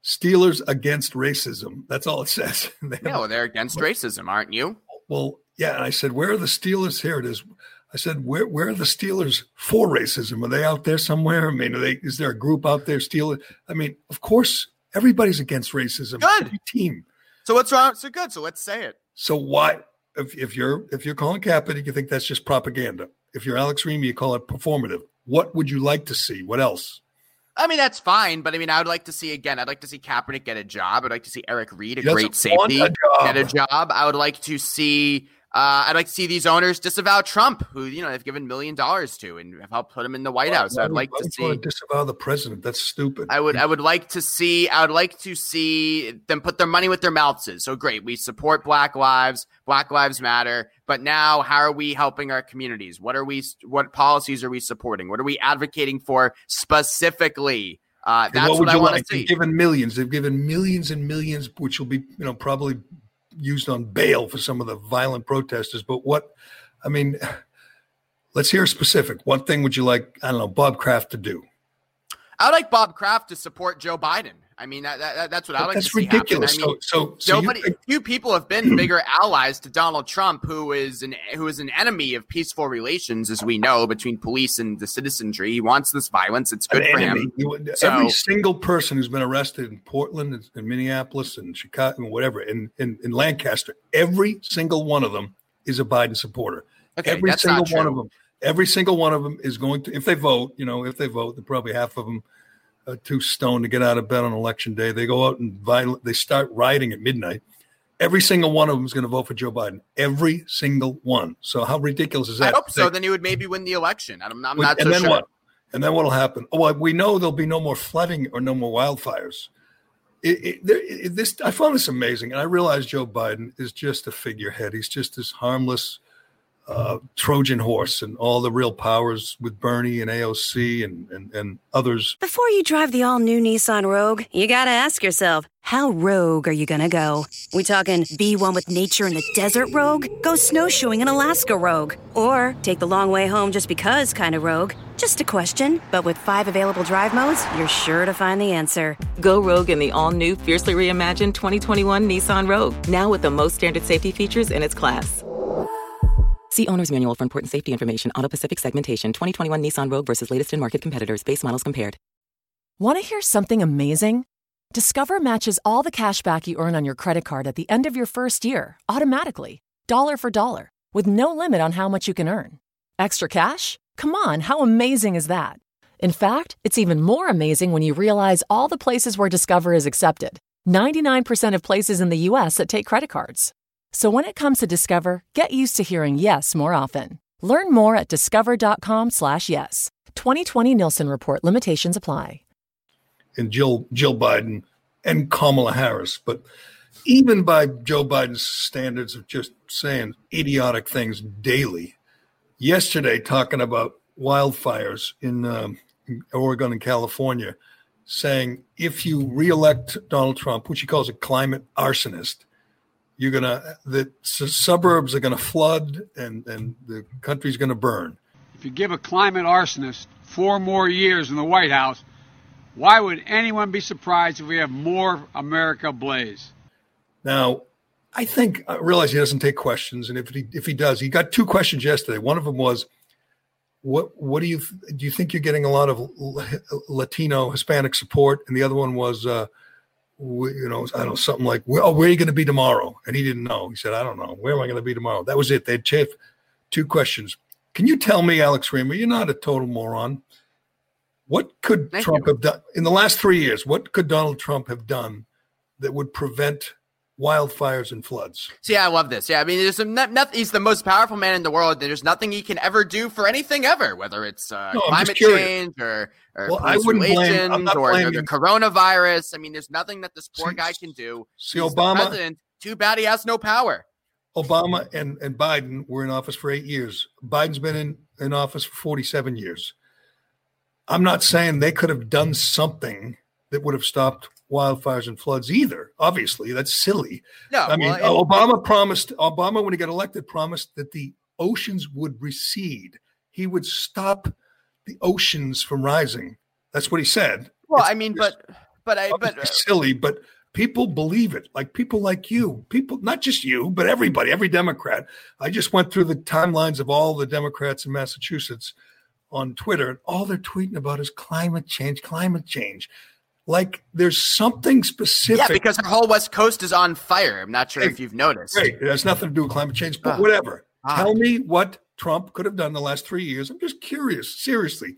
"Steelers against racism." That's all it says. they yeah, well, they're against racism, aren't you? Well, yeah. And I said, "Where are the Steelers?" Here it is. I said, where, where are the Steelers for racism? Are they out there somewhere? I mean, are they, is there a group out there Steelers? I mean, of course, everybody's against racism. Good Every team. So what's wrong? So good. So let's say it. So why, if, if you're if you're Colin Kaepernick, you think that's just propaganda. If you're Alex Reimer, you call it performative. What would you like to see? What else? I mean, that's fine, but I mean, I would like to see again. I'd like to see Kaepernick get a job. I'd like to see Eric Reid, a great safety, a get a job. I would like to see uh, I'd like to see these owners disavow Trump, who you know they've given million dollars to and have helped put him in the White House. I'd like to see disavow the president. That's stupid. I would I would like to see I would like to see them put their money with their mouths in. So great, we support Black lives, Black Lives Matter, but now how are we helping our communities? What are we what policies are we supporting? What are we advocating for specifically? Uh, that's what, what I want like? to see. They've given millions. They've given millions and millions, which will be, you know, probably used on bail for some of the violent protesters. But what, I mean, let's hear specific. What thing would you like, I don't know, Bob Kraft to do? I would like Bob Kraft to support Joe Biden. I mean, that, that, that's what I like that's to see ridiculous. I mean, so, so, so nobody, few people have been bigger allies to Donald Trump, who is an who is an enemy of peaceful relations, as we know, between police and the citizenry. He wants this violence. It's good for enemy. him. so, every single person who's been arrested in Portland, and, and Minneapolis, and Chicago, and whatever, in, in in Lancaster, every single one of them is a Biden supporter. Okay, every single one of them. Every single one of them is going to, if they vote, you know, if they vote, then probably half of them uh, too stoned to get out of bed on election day. They go out and violent. They start rioting at midnight. Every single one of them is going to vote for Joe Biden. Every single one. So how ridiculous is that? I hope so. They, then he would maybe win the election. I'm, I'm not and so then sure. what? And then what'll happen? Oh, well, we know there'll be no more flooding or no more wildfires. It, it, there, it, this I found this amazing, and I realize Joe Biden is just a figurehead. He's just this harmless uh, Trojan horse, and all the real powers with Bernie and AOC and, and and others. Before you drive the all new Nissan Rogue, you got to ask yourself, how rogue are you going to go? We talking be one with nature in the desert rogue? Go snowshoeing in Alaska rogue? Or take the long way home just because kind of rogue? Just a question, but with five available drive modes, you're sure to find the answer. Go rogue in the all new, fiercely reimagined 2021 Nissan Rogue, now with the most standard safety features in its class. See owner's manual for important safety information. Auto Pacific segmentation 2021 Nissan Rogue versus latest in market competitors. Base models compared. Want to hear something amazing? Discover matches all the cash back you earn on your credit card at the end of your first year automatically, dollar for dollar, with no limit on how much you can earn. Extra cash? Come on, how amazing is that? In fact, it's even more amazing when you realize all the places where Discover is accepted 99% of places in the US that take credit cards. So when it comes to Discover, get used to hearing yes more often. Learn more at discover.com/yes. 2020 Nilson report limitations apply. And Jill Jill Biden and Kamala Harris, but even by Joe Biden's standards of just saying idiotic things daily, yesterday talking about wildfires in, um, Oregon and California, saying if you reelect Donald Trump, which he calls a climate arsonist, you're gonna the suburbs are gonna flood and and the country's gonna burn. If you give a climate arsonist four more years in the White House, why would anyone be surprised if we have more America blaze? Now, I think I realize he doesn't take questions, and if he if he does, he got two questions yesterday. One of them was, "What what do you do? You think you're getting a lot of Latino Hispanic support?" And the other one was. Uh, you know, I don't know, something like, well, oh, where are you going to be tomorrow? And he didn't know. He said, I don't know. Where am I going to be tomorrow? That was it. They'd. Two questions. Can you tell me, Alex Reimer, you're not a total moron. What could Thank Trump you. have done in the last three years? What could Donald Trump have done that would prevent wildfires and floods. See, I love this. Yeah, I mean, there's some, not, not, he's the most powerful man in the world. There's nothing he can ever do for anything ever, whether it's uh, No, climate change or, or Well, I wouldn't blame- I'm not or, or the coronavirus. I mean, there's nothing that this poor See- guy can do. see, He's Obama-. Too bad he has no power. Obama and, and Biden were in office for eight years. Biden's been in, in office for 47 years. I'm not saying they could have done something that would have stopped wildfires and floods either. Obviously, that's silly. No, I mean, well, Obama promised, Obama, when he got elected, promised that the oceans would recede. He would stop the oceans from rising. That's what he said. Well, It's I mean, but but I but obviously silly, but people believe it. Like people like you, people, not just you, but everybody, every Democrat. I just went through the timelines of all the Democrats in Massachusetts on Twitter, and all they're tweeting about is climate change, climate change. Like there's something specific. yeah, because the whole West Coast is on fire. I'm not sure if you've noticed. Great. It has nothing to do with climate change, but Ah. whatever. Ah. Tell me what Trump could have done the last three years. I'm just curious, seriously,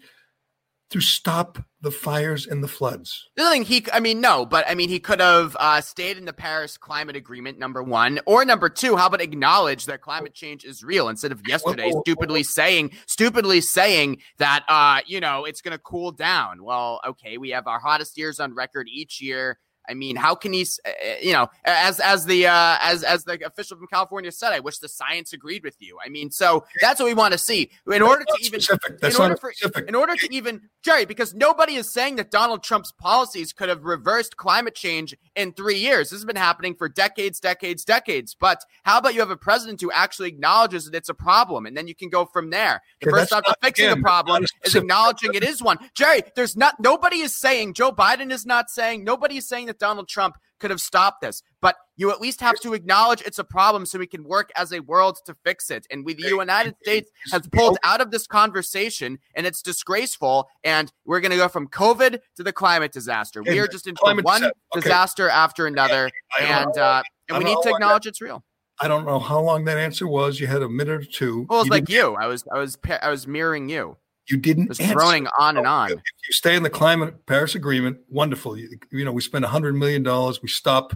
to stop the fires and the floods. The thing he, I mean, no, but I mean, he could have uh, stayed in the Paris Climate Agreement, number one, or number two. How about acknowledge that climate change is real instead of yesterday Well, well, stupidly saying, stupidly saying that, uh, you know, it's going to cool down. Well, okay, we have our hottest years on record each year. I mean, how can he, uh, uh, you know, as as the uh, as as the official from California said, I wish the science agreed with you. I mean, so that's what we want to see in order to even in order for in order to even Gerry, because nobody is saying that Donald Trump's policies could have reversed climate change in three years. This has been happening for decades, decades, decades. But how about you have a president who actually acknowledges that it's a problem, and then you can go from there. The Okay, first step to fixing again, the problem that's not a is acknowledging it is one. Gerry, there's not nobody is saying Joe Biden is not saying nobody is saying that Donald Trump could have stopped this, but you at least have to acknowledge it's a problem so we can work as a world to fix it. And we, the United States has pulled out of this conversation, and it's disgraceful. And we're going to go from COVID to the climate disaster. We are just in one okay. disaster after another, and uh, and we need to acknowledge it's real. I don't know how long that answer was. You had a minute or two. Well, it's like didn't, you. I was, I was, I was mirroring you. You didn't Just answer. droning on and on. If you stay in the climate Paris Agreement, wonderful. You, you know, we spend hundred million dollars. We stop,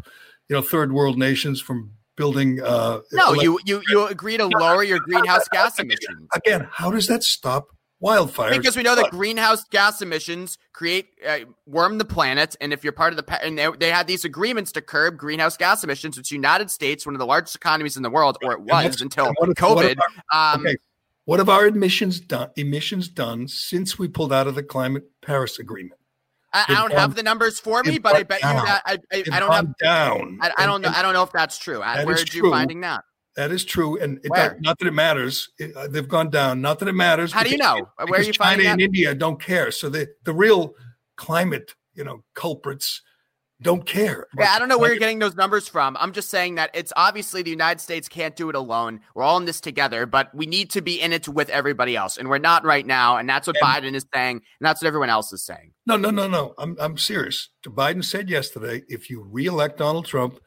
you know, third world nations from building. Uh, No, you, you, you agree to lower your greenhouse gas emissions. again. How does that stop wildfires? Because we know that greenhouse gas emissions create uh, worm the planet, and if you're part of the pa- and they, they had these agreements to curb greenhouse gas emissions, which United States, one of the largest economies in the world, or it was until what if- what if COVID. our- um, okay, what have our emissions done? Emissions done since we pulled out of the climate Paris Agreement? I, I don't have the numbers for me, but I bet you that I, I, I don't have. down. I, I don't know. I don't know if that's true. That where did you finding that? That is true, and it, Where? not that it matters. It- uh, they've gone down. Not that it matters. How do you know? Where are because you China finding and that? India don't care. So the the real climate, you know, culprits don't care. Yeah, I don't know where you're getting those numbers from. I'm just saying that it's obviously the United States can't do it alone. We're all in this together, but we need to be in it with everybody else, and we're not right now. And that's what Biden is saying, and that's what everyone else is saying. No, no, no, no. I'm I'm serious. Biden said yesterday, if you reelect Donald Trump,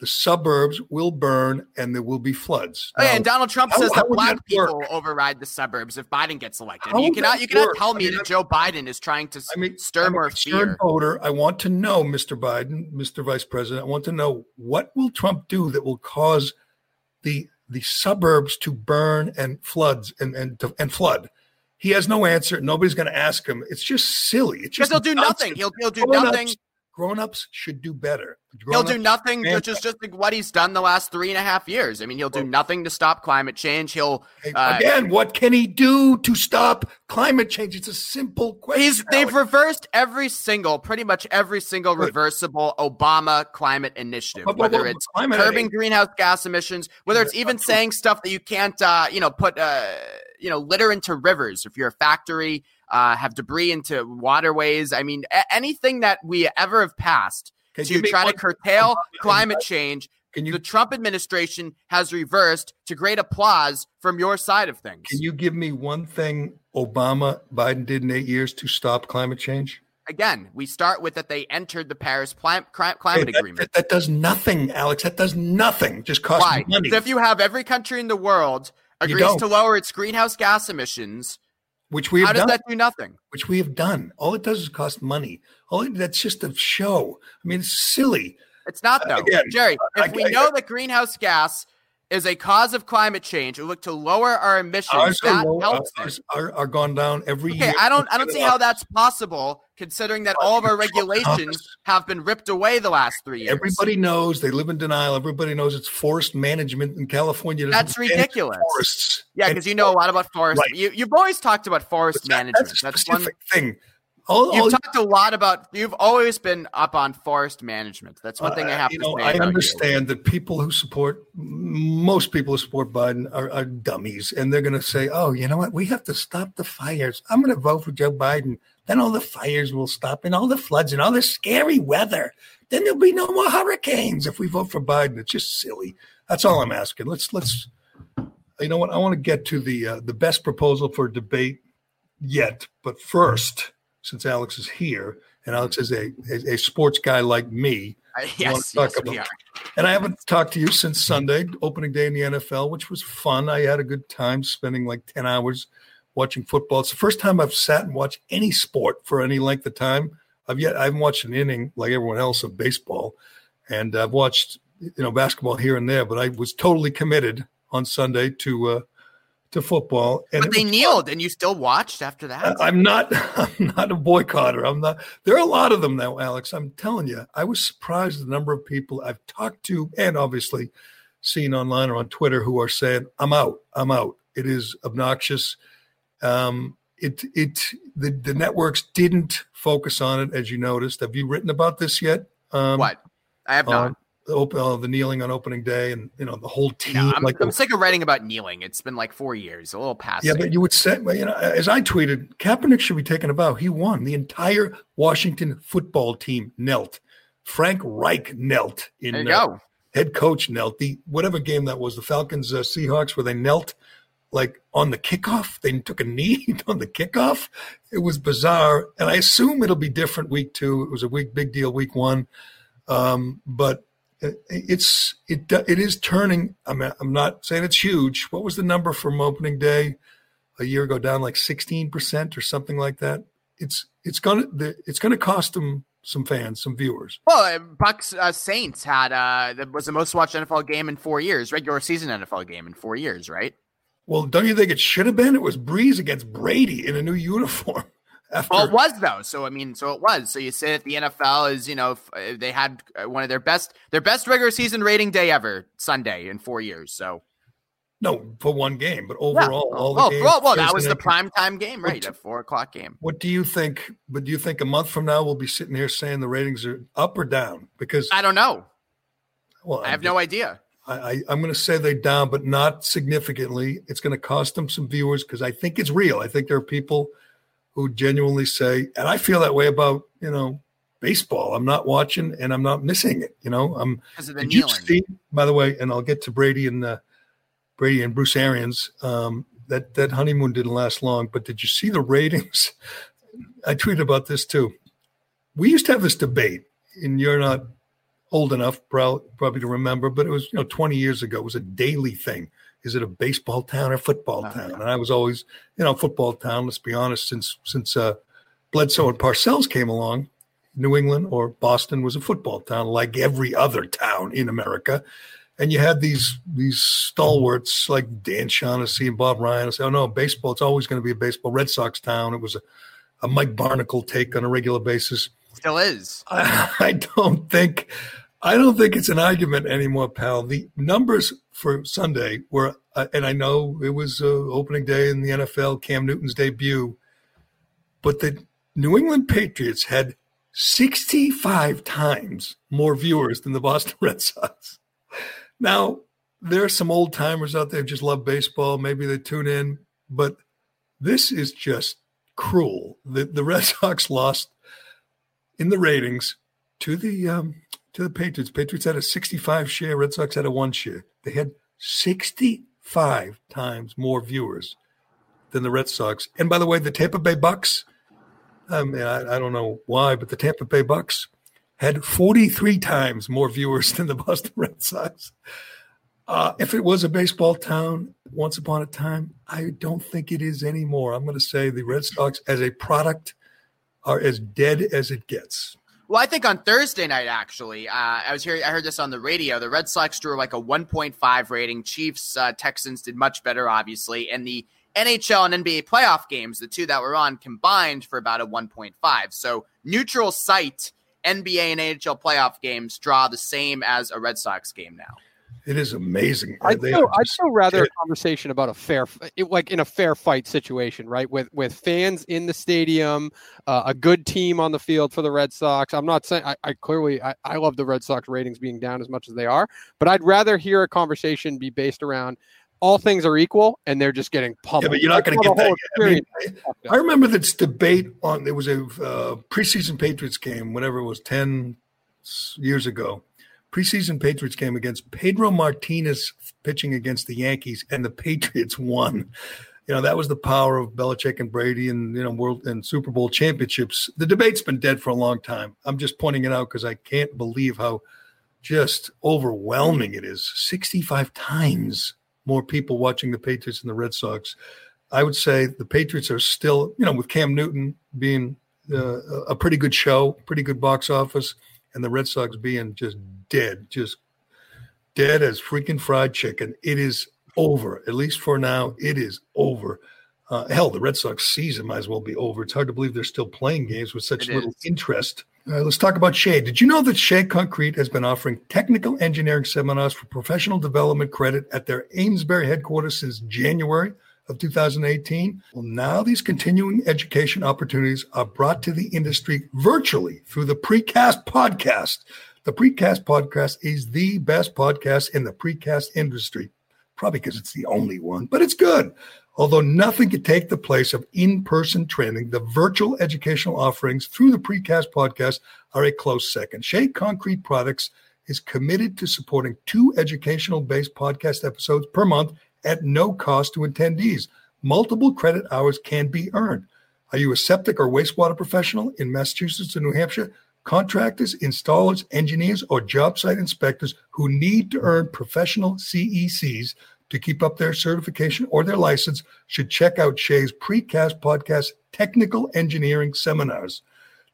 the suburbs will burn and there will be floods. Oh, yeah, and Donald Trump how- says how that black that people override the suburbs if Biden gets elected. How you cannot you cannot work? tell I me mean, that Joe Biden is trying to I mean, stir I'm more fear. voter. I want to know, Mr. Biden, Mr. Vice President. I want to know what will Trump do that will cause the the suburbs to burn and floods and and and flood. He has no answer. Nobody's going to ask him. It's just silly. It's Because just he'll do nothing. He'll he'll do nothing. Grown-ups should do better. He'll do nothing. man, Just just like what he's done the last three and a half years. I mean, he'll do nothing to stop climate change. He'll uh, Again, what can he do to stop climate change? It's a simple question. He's they've Alex. reversed every single, pretty much every single reversible Obama climate initiative, But- but- whether it's curbing greenhouse gas emissions, whether it's even saying stuff that you can't, uh, you know, put, uh, you know, litter into rivers if you're a factory, uh, have debris into waterways. I mean, a- anything that we ever have passed Okay, to try to one- curtail climate change. Can you the Trump administration has reversed to great applause from your side of things. Can you give me one thing Obama, Biden did in eight years to stop climate change? Again, we start with that they entered the Paris cli- cli- climate Hey, that, agreement. That, that does nothing, Alex. That does nothing. Just costs money. So if you have every country in the world agrees to lower its greenhouse gas emissions, which we have how does done. that do nothing? Which we have done. All it does is cost money. All it, that's just a show. I mean, it's silly. It's not uh, though, Again, Gerry. I- If we I- know that greenhouse gas is a cause of climate change, we look to lower our emissions. Ours are, that low, uh, helps. ours are, are gone down every Okay, year. I don't I don't see how that's possible considering that all of our regulations have been ripped away the last three years. Everybody knows they live in denial. Everybody knows it's forest management in California. That's ridiculous. Forests. Yeah, because you know a lot about forest. Right. You, you've always talked about forest management. that's That's one thing. All- You've talked a lot about. You've always been up on forest management. That's one thing I Uh, have you to know, say. I about you. understand that people who support most people who support Biden are, are dummies, and they're going to say, "Oh, you know what? We have to stop the fires. I'm going to vote for Joe Biden. Then all the fires will stop, and all the floods, and all the scary weather. Then there'll be no more hurricanes if we vote for Biden. It's just silly. That's all I'm asking. Let's let's. You know what? I want to get to the uh, the best proposal for debate yet, but first, since Alex is here, and Alex is a a, a sports guy like me. I- I wanna yes, talk yes, we are. And I haven't talked to you since Sunday, opening day in the NFL, which was fun. I had a good time spending like 10 hours watching football. It's the first time I've sat and watched any sport for any length of time. I've yet I haven't watched an inning like everyone else of baseball. And I've watched, you know, basketball here and there, but I was totally committed on Sunday to uh to football. And But they was kneeled, and you still watched after that. I'm not. I'm not a boycotter. I'm not. There are a lot of them now, Alex. I'm telling you. I was surprised at the number of people I've talked to, and obviously seen online or on Twitter, who are saying, "I'm out. I'm out. It is obnoxious." Um, it it the the networks didn't focus on it, as you noticed. Have you written about this yet? Um, what? I have not. The, op- uh, the kneeling on opening day, and you know the whole team. No, I'm, like I'm sick of writing about kneeling. It's been like four years, a little past. Yeah, but you would say, well, you know, as I tweeted, Kaepernick should be taken a bow. He won. The entire Washington football team knelt. Frank Reich knelt. In, There you uh, go. head coach knelt. The whatever game that was, the Falcons uh, Seahawks, where they knelt like on the kickoff. They took a knee on the kickoff. It was bizarre, and I assume it'll be different week two. It was a week big deal week one, um, but it's it it is turning. I'm I'm not saying it's huge. What was the number from opening day a year ago? Down like 16 percent or something like that. It's it's gonna it's gonna cost them some fans, some viewers. Well, uh, Bucks uh, Saints had uh, that was the most watched NFL game in four years, regular season NFL game in four years, right? Well, don't you think it should have been? It was Brees against Brady in a new uniform. After Well, it was though. So I mean, so it was. So you say that the NFL is, you know, uh, they had uh, one of their best, their best regular season rating day ever Sunday in four years. So no for one game, but Yeah. overall, all the well, games, well, well, that was the prime time game, right? What- A four o'clock game. What do you think? But do you think a month from now we'll be sitting here saying the ratings are up or down? Because I don't know. well, I have no idea. I, I'm going to say they're down, but not significantly. It's going to cost them some viewers because I think it's real. I think there are people who genuinely say, and I feel that way about you know baseball. I'm not watching and I'm not missing it. You know, I'm. Did you see? By the way, and I'll get to Brady and uh, Brady and Bruce Arians. Um, that that honeymoon didn't last long, but did you see the ratings? I tweeted about this too. We used to have this debate, and you're not old enough probably to remember, but it was you know 20 years ago. It was a daily thing. Is it a baseball town or football town? And I was always, you know, football town. Let's be honest. Since since uh, Bledsoe and Parcells came along, New England or Boston was a football town, like every other town in America. And you had these these stalwarts like Dan Shaughnessy and Bob Ryan I say, "Oh no, baseball! It's always going to be a baseball Red Sox town." It was a, a Mike Barnicle take on a regular basis. Still is. I, I don't think I don't think it's an argument anymore, pal. The numbers for Sunday were, uh, and I know it was uh, opening day in the NFL, Cam Newton's debut, but the New England Patriots had 65 times more viewers than the Boston Red Sox. Now, there are some old timers out there who just love baseball. Maybe they tune in, but this is just cruel. The, the Red Sox lost in the ratings to the um, to the Patriots. Patriots had a 65 share. Red Sox had a one share. They had 65 times more viewers than the Red Sox. And by the way, the Tampa Bay Bucks. I mean, I, I don't know why, but the Tampa Bay Bucks had 43 times more viewers than the Boston Red Sox. Uh, if it was a baseball town once upon a time, I don't think it is anymore. I'm going to say the Red Sox as a product are as dead as it gets. Well, I think on Thursday night, actually, uh, I was here. I heard this on the radio. The Red Sox drew like a 1.5 rating. Chiefs, uh, Texans did much better, obviously, and the NHL and NBA playoff games, the two that were on, combined for about a 1.5. So neutral site NBA and NHL playoff games draw the same as a Red Sox game now. It is amazing. I'd still, I'd still rather a conversation about a fair, like in a fair fight situation, right? With with fans in the stadium, uh, a good team on the field for the Red Sox. I'm not saying I, I clearly I, I love the Red Sox ratings being down as much as they are, but I'd rather hear a conversation be based around all things are equal and they're just getting pummeled. Yeah, but you're not going to get that. I, mean, I, remember this debate on. There was a uh, preseason Patriots game, whenever it was ten years ago. Preseason Patriots game against Pedro Martinez pitching against the Yankees, and the Patriots won. You know that was the power of Belichick and Brady, and you know World and Super Bowl championships. The debate's been dead for a long time. I'm just pointing it out because I can't believe how just overwhelming it is. 65 times more people watching the Patriots and the Red Sox. I would say the Patriots are still, you know, with Cam Newton being uh, a pretty good show, pretty good box office, and the Red Sox being just dead, just dead as freaking fried chicken. It is over, at least for now. It is over. Uh, hell, the Red Sox season might as well be over. It's hard to believe they're still playing games with such It little is. interest. Uh, let's talk about Shea. Did you know that Shea Concrete has been offering technical engineering seminars for professional development credit at their Amesbury headquarters since January of 2018? Well, now these continuing education opportunities are brought to the industry virtually through the Precast Podcast. The Precast Podcast is the best podcast in the precast industry, probably because it's the only one, but it's good. Although nothing could take the place of in person training, the virtual educational offerings through the Precast podcast are a close second. Shea Concrete Products is committed to supporting two educational based podcast episodes per month at no cost to attendees. Multiple credit hours can be earned. Are you a septic or wastewater professional in Massachusetts or New Hampshire? Contractors, installers, engineers, or job site inspectors who need to earn professional CECs to keep up their certification or their license should check out Shea's Precast Podcast Technical Engineering Seminars.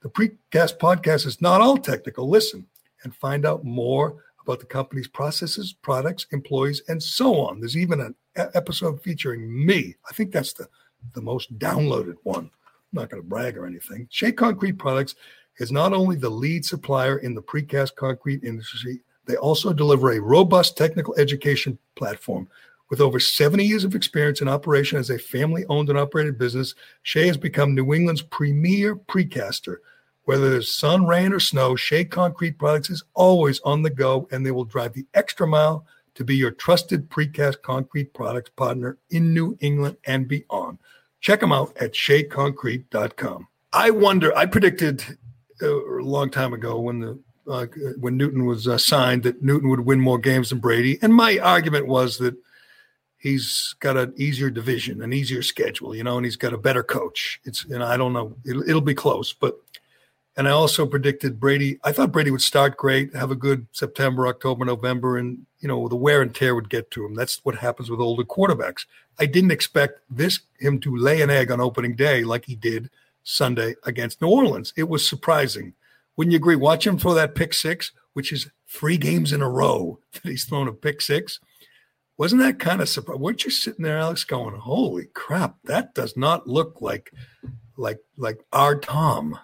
The Precast Podcast is not all technical. Listen and find out more about the company's processes, products, employees, and so on. There's even an episode featuring me. I think that's the, the most downloaded one. I'm not going to brag or anything. Shea Concrete Products is not only the lead supplier in the precast concrete industry, they also deliver a robust technical education platform. With over 70 years of experience in operation as a family owned and operated business, Shea has become New England's premier precaster. Whether there's sun, rain, or snow, Shea Concrete Products is always on the go and they will drive the extra mile to be your trusted precast concrete products partner in New England and beyond. Check them out at sheaconcrete.com. I wonder, I predicted uh, a long time ago when the uh, when Newton was uh, signed that Newton would win more games than Brady, and my argument was that he's got an easier division, an easier schedule, you know, and he's got a better coach. It's and I don't know, it'll, it'll be close, but and I also predicted Brady. I thought Brady would start great, have a good September, October, November, and you know the wear and tear would get to him. That's what happens with older quarterbacks. I didn't expect this him to lay an egg on opening day like he did Sunday against New Orleans. It was surprising. Wouldn't you agree? Watch him throw that pick six, which is three games in a row that he's thrown a pick six. Wasn't that kind of surprising? Weren't you sitting there, Alex, going, "Holy crap! That does not look like like like our Tom."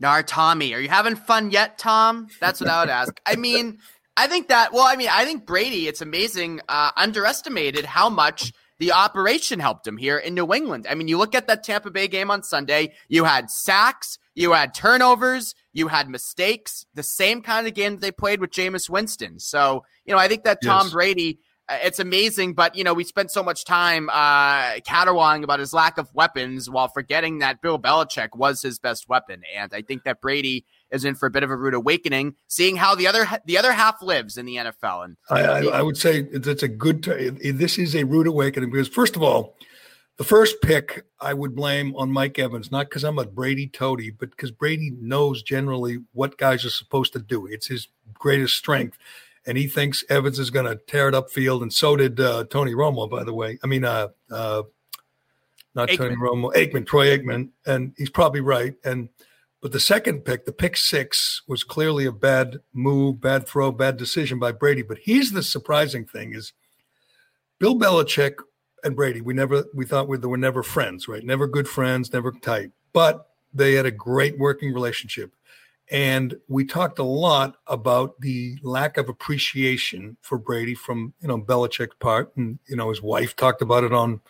Nar Tommy, are you having fun yet, Tom? That's what I would ask. I mean, I think that. Well, I mean, I think Brady. It's amazing. Uh, underestimated how much the operation helped him here in New England. I mean, you look at that Tampa Bay game on Sunday. You had sacks, you had turnovers, you had mistakes. The same kind of game that they played with Jameis Winston. So, you know, I think that Tom Yes. Brady. Uh, It's amazing, but you know we spent so much time uh, caterwauling about his lack of weapons while forgetting that Bill Belichick was his best weapon, and I think that Brady is in for a bit of a rude awakening, seeing how the other the other half lives in the NFL. And I, I, I would say that's a good. T- this is a rude awakening because, first of all, the first pick I would blame on Mike Evans, not because I'm a Brady toady, but because Brady knows generally what guys are supposed to do. It's his greatest strength, and he thinks Evans is going to tear it up field. and so did uh, Tony Romo, by the way. I mean, uh, uh, not Tony Romo, Aikman, Troy Aikman, and he's probably right. And But the second pick, the pick six, was clearly a bad move, bad throw, bad decision by Brady. But here's the surprising thing: is Bill Belichick and Brady. We never we thought we, they were never friends, right? Never good friends, never tight. But they had a great working relationship. And we talked a lot about the lack of appreciation for Brady from, you know, Belichick's part. And, you know, his wife talked about it on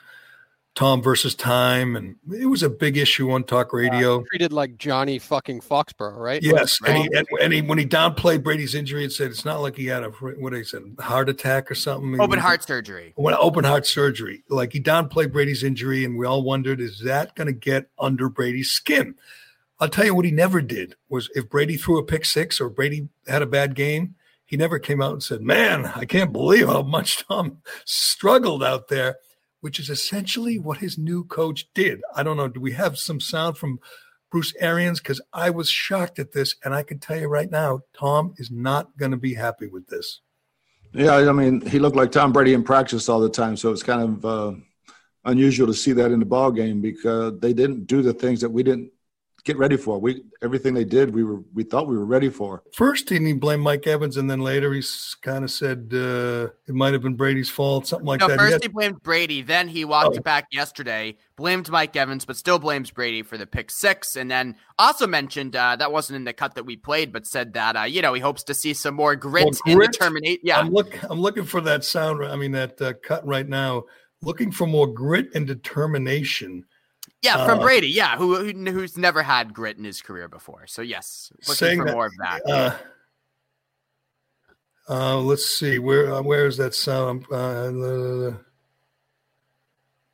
Tom versus Time, and it was a big issue on talk radio. Uh, treated like Johnny fucking Foxborough, right? Yes, and, he, and, and he, when he downplayed Brady's injury and said it's not like he had a what did he said heart attack or something. Open heart surgery. When open heart surgery, like he downplayed Brady's injury, and we all wondered, is that going to get under Brady's skin? I'll tell you what he never did was if Brady threw a pick six or Brady had a bad game, he never came out and said, "Man, I can't believe how much Tom struggled out there." which is essentially what his new coach did. I don't know. Do we have some sound from Bruce Arians? Because I was shocked at this, and I can tell you right now, Tom is not going to be happy with this. Yeah, I mean, he looked like Tom Brady in practice all the time, so it's kind of uh, unusual to see that in the ball game because they didn't do the things that we didn't get ready for. We everything they did, we were we thought we were ready for. First, he blamed Mike Evans, and then later he kind of said uh, it might have been Brady's fault, something like no, that. First, he, had- he blamed Brady. Then he walked oh. it back yesterday, blamed Mike Evans, but still blames Brady for the pick six, and then also mentioned uh, that wasn't in the cut that we played, but said that uh, you know he hopes to see some more grit, well, grit? and determination. Yeah, I'm look, I'm looking for that sound. I mean that uh, cut right now. Looking for more grit and determination yeah, from uh, Brady. Yeah, who, who, who's never had grit in his career before. So yes, looking for that, more of that. Uh, uh, let's see where uh, where is that sound? Uh,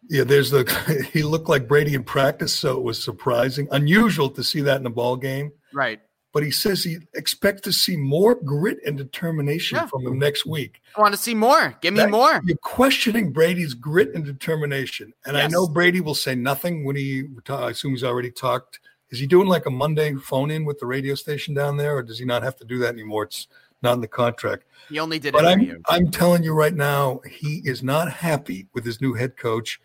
yeah, there's the. he looked like Brady in practice, so it was surprising, unusual to see that in a ball game. Right but he says he expects to see more grit and determination yeah. from him next week. I want to see more. Give me that, more. You're questioning Brady's grit and determination. And yes. I know Brady will say nothing when he, I assume he's already talked. Is he doing like a Monday phone in with the radio station down there, or does he not have to do that anymore? It's not in the contract. He only did But I'm, I'm telling you right now, he is not happy with his new head coach.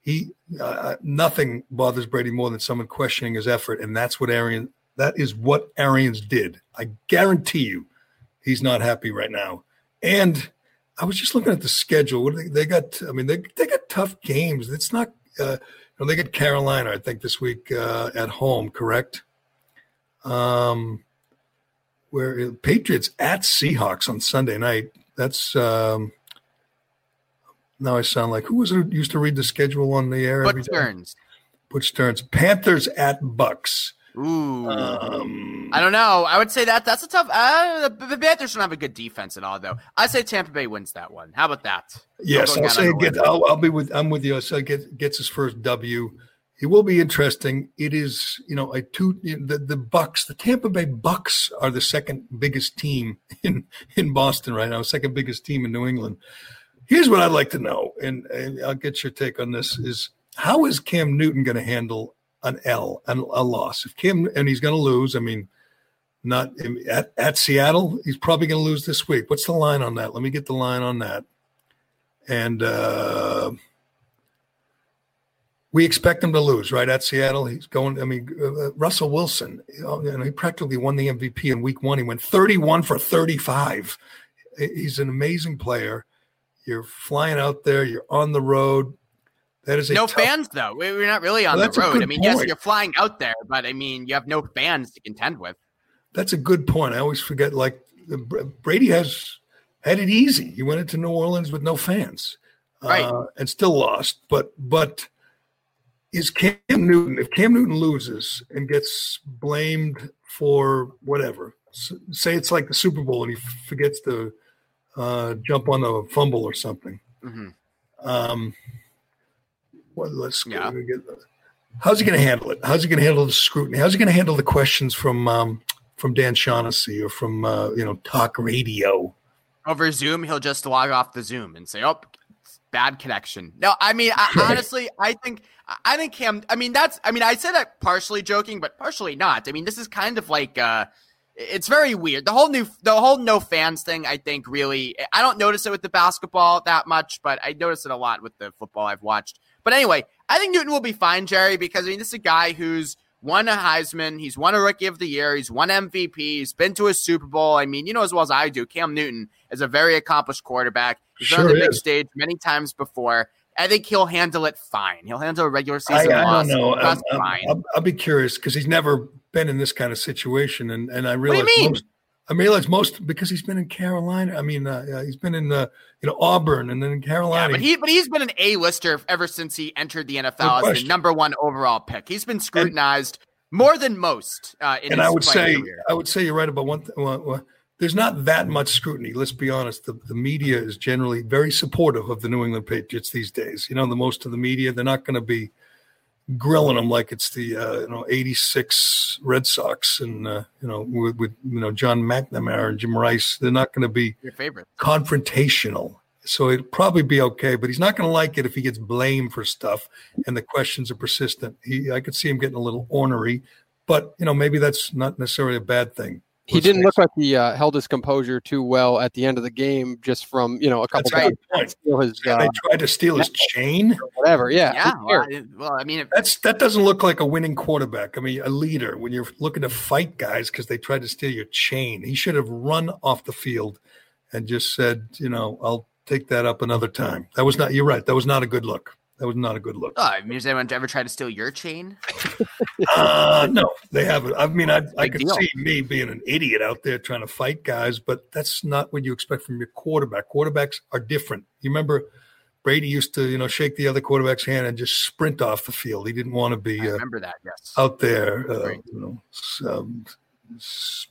He uh, nothing bothers Brady more than someone questioning his effort, and that's what Arian that is what Arians did. I guarantee you he's not happy right now. And I was just looking at the schedule. They, they, got, I mean, they, they got tough games. It's not, uh, you know, they get Carolina, I think, this week uh, at home, correct? Um, where Patriots at Seahawks on Sunday night. That's, um, now I sound like who was it who used to read the schedule on the air? Butch Stearns. Butch Stearns. Panthers at Bucks. Ooh, um, I don't know. I would say that that's a tough. Uh, the Panthers don't have a good defense at all, though. I say Tampa Bay wins that one. How about that? Yes, I'll say get. I'll, I'll, be with. I'm with you. So get gets his first W. It will be interesting. It is, you know, a two. The the Bucks, the Tampa Bay Bucks, are the second biggest team in in Boston right now. Second biggest team in New England. Here's what I'd like to know, and, and I'll get your take on this: is how is Cam Newton going to handle an L and a loss. If Kim and he's going to lose, I mean, not at, at Seattle, he's probably going to lose this week. What's the line on that? Let me get the line on that. And uh, we expect him to lose, right? At Seattle, he's going. I mean, uh, Russell Wilson, you know, he practically won the MVP in Week One. He went 31 for 35. He's an amazing player. You're flying out there. You're on the road. That is no tough... fans though. We're not really on well, the road. I mean, point. yes, you're flying out there, but I mean, you have no fans to contend with. That's a good point. I always forget. Like Brady has had it easy. He went into New Orleans with no fans, right, uh, and still lost. But but is Cam Newton? If Cam Newton loses and gets blamed for whatever, say it's like the Super Bowl and he forgets to uh, jump on the fumble or something. Mm-hmm. Um, well, let's yeah. get, how's he going to handle it? How's he going to handle the scrutiny? How's he going to handle the questions from um, from Dan Shaughnessy or from uh, you know talk radio? Over Zoom, he'll just log off the Zoom and say, "Oh, bad connection." No, I mean, I, honestly, I think I think Cam. I mean, that's. I mean, I say that partially joking, but partially not. I mean, this is kind of like. Uh, it's very weird. The whole new, the whole no fans thing. I think really, I don't notice it with the basketball that much, but I notice it a lot with the football I've watched. But anyway, I think Newton will be fine, Gerry, because I mean, this is a guy who's won a Heisman. He's won a Rookie of the Year. He's won MVP. He's been to a Super Bowl. I mean, you know as well as I do, Cam Newton is a very accomplished quarterback. He's been on Sure the big is. stage many times before. I think he'll handle it fine. He'll handle a regular season I, I loss don't know. just I'm- I'm- fine. I'll, I'll be curious because he's never been in this kind of situation, and and I do you realize mean? most. I mean, realize most because he's been in Carolina. I mean, uh, he's been in uh, you know Auburn and then in Yeah, Carolina. but he but he's been an A-lister ever since he entered the NFL as the number one overall pick. He's been scrutinized more than most. Uh, in and I would say career. I would say you're right about one thing. Well, well, there's not that much scrutiny. Let's be honest. The, the media is generally very supportive of the New England Patriots these days. You know, the most of the media they're not going to be grilling them like it's the uh, you know '86 Red Sox and uh, you know with, with you know John McNamara and Jim Rice. They're not going to be your favorite. confrontational. So it'll probably be okay, but he's not going to like it if he gets blamed for stuff and the questions are persistent. He, I could see him getting a little ornery, but you know maybe that's not necessarily a bad thing. He didn't look like he uh, held his composure too well at the end of the game, just from you know a couple That's a guys good steal his And they uh, tried to steal his chain. whatever. Yeah, Yeah, well. I, well, I mean, if, That's that doesn't look like a winning quarterback. I mean, a leader when you're looking to fight guys because they tried to steal your chain. He should have run off the field and just said, you know, I'll take that up another time. That was not. You're right. That was not a good look. That was not a good look. oh, I mean, has anyone ever tried to steal your chain? Uh, no, they haven't. I mean, I, I could deal. see me being an idiot out there trying to fight guys, but that's not what you expect from your quarterback. Quarterbacks are different. You remember Brady used to, you know, shake the other quarterback's hand and just sprint off the field. He didn't want to be uh, remember that. Yes. out there, uh, Right. you know, um,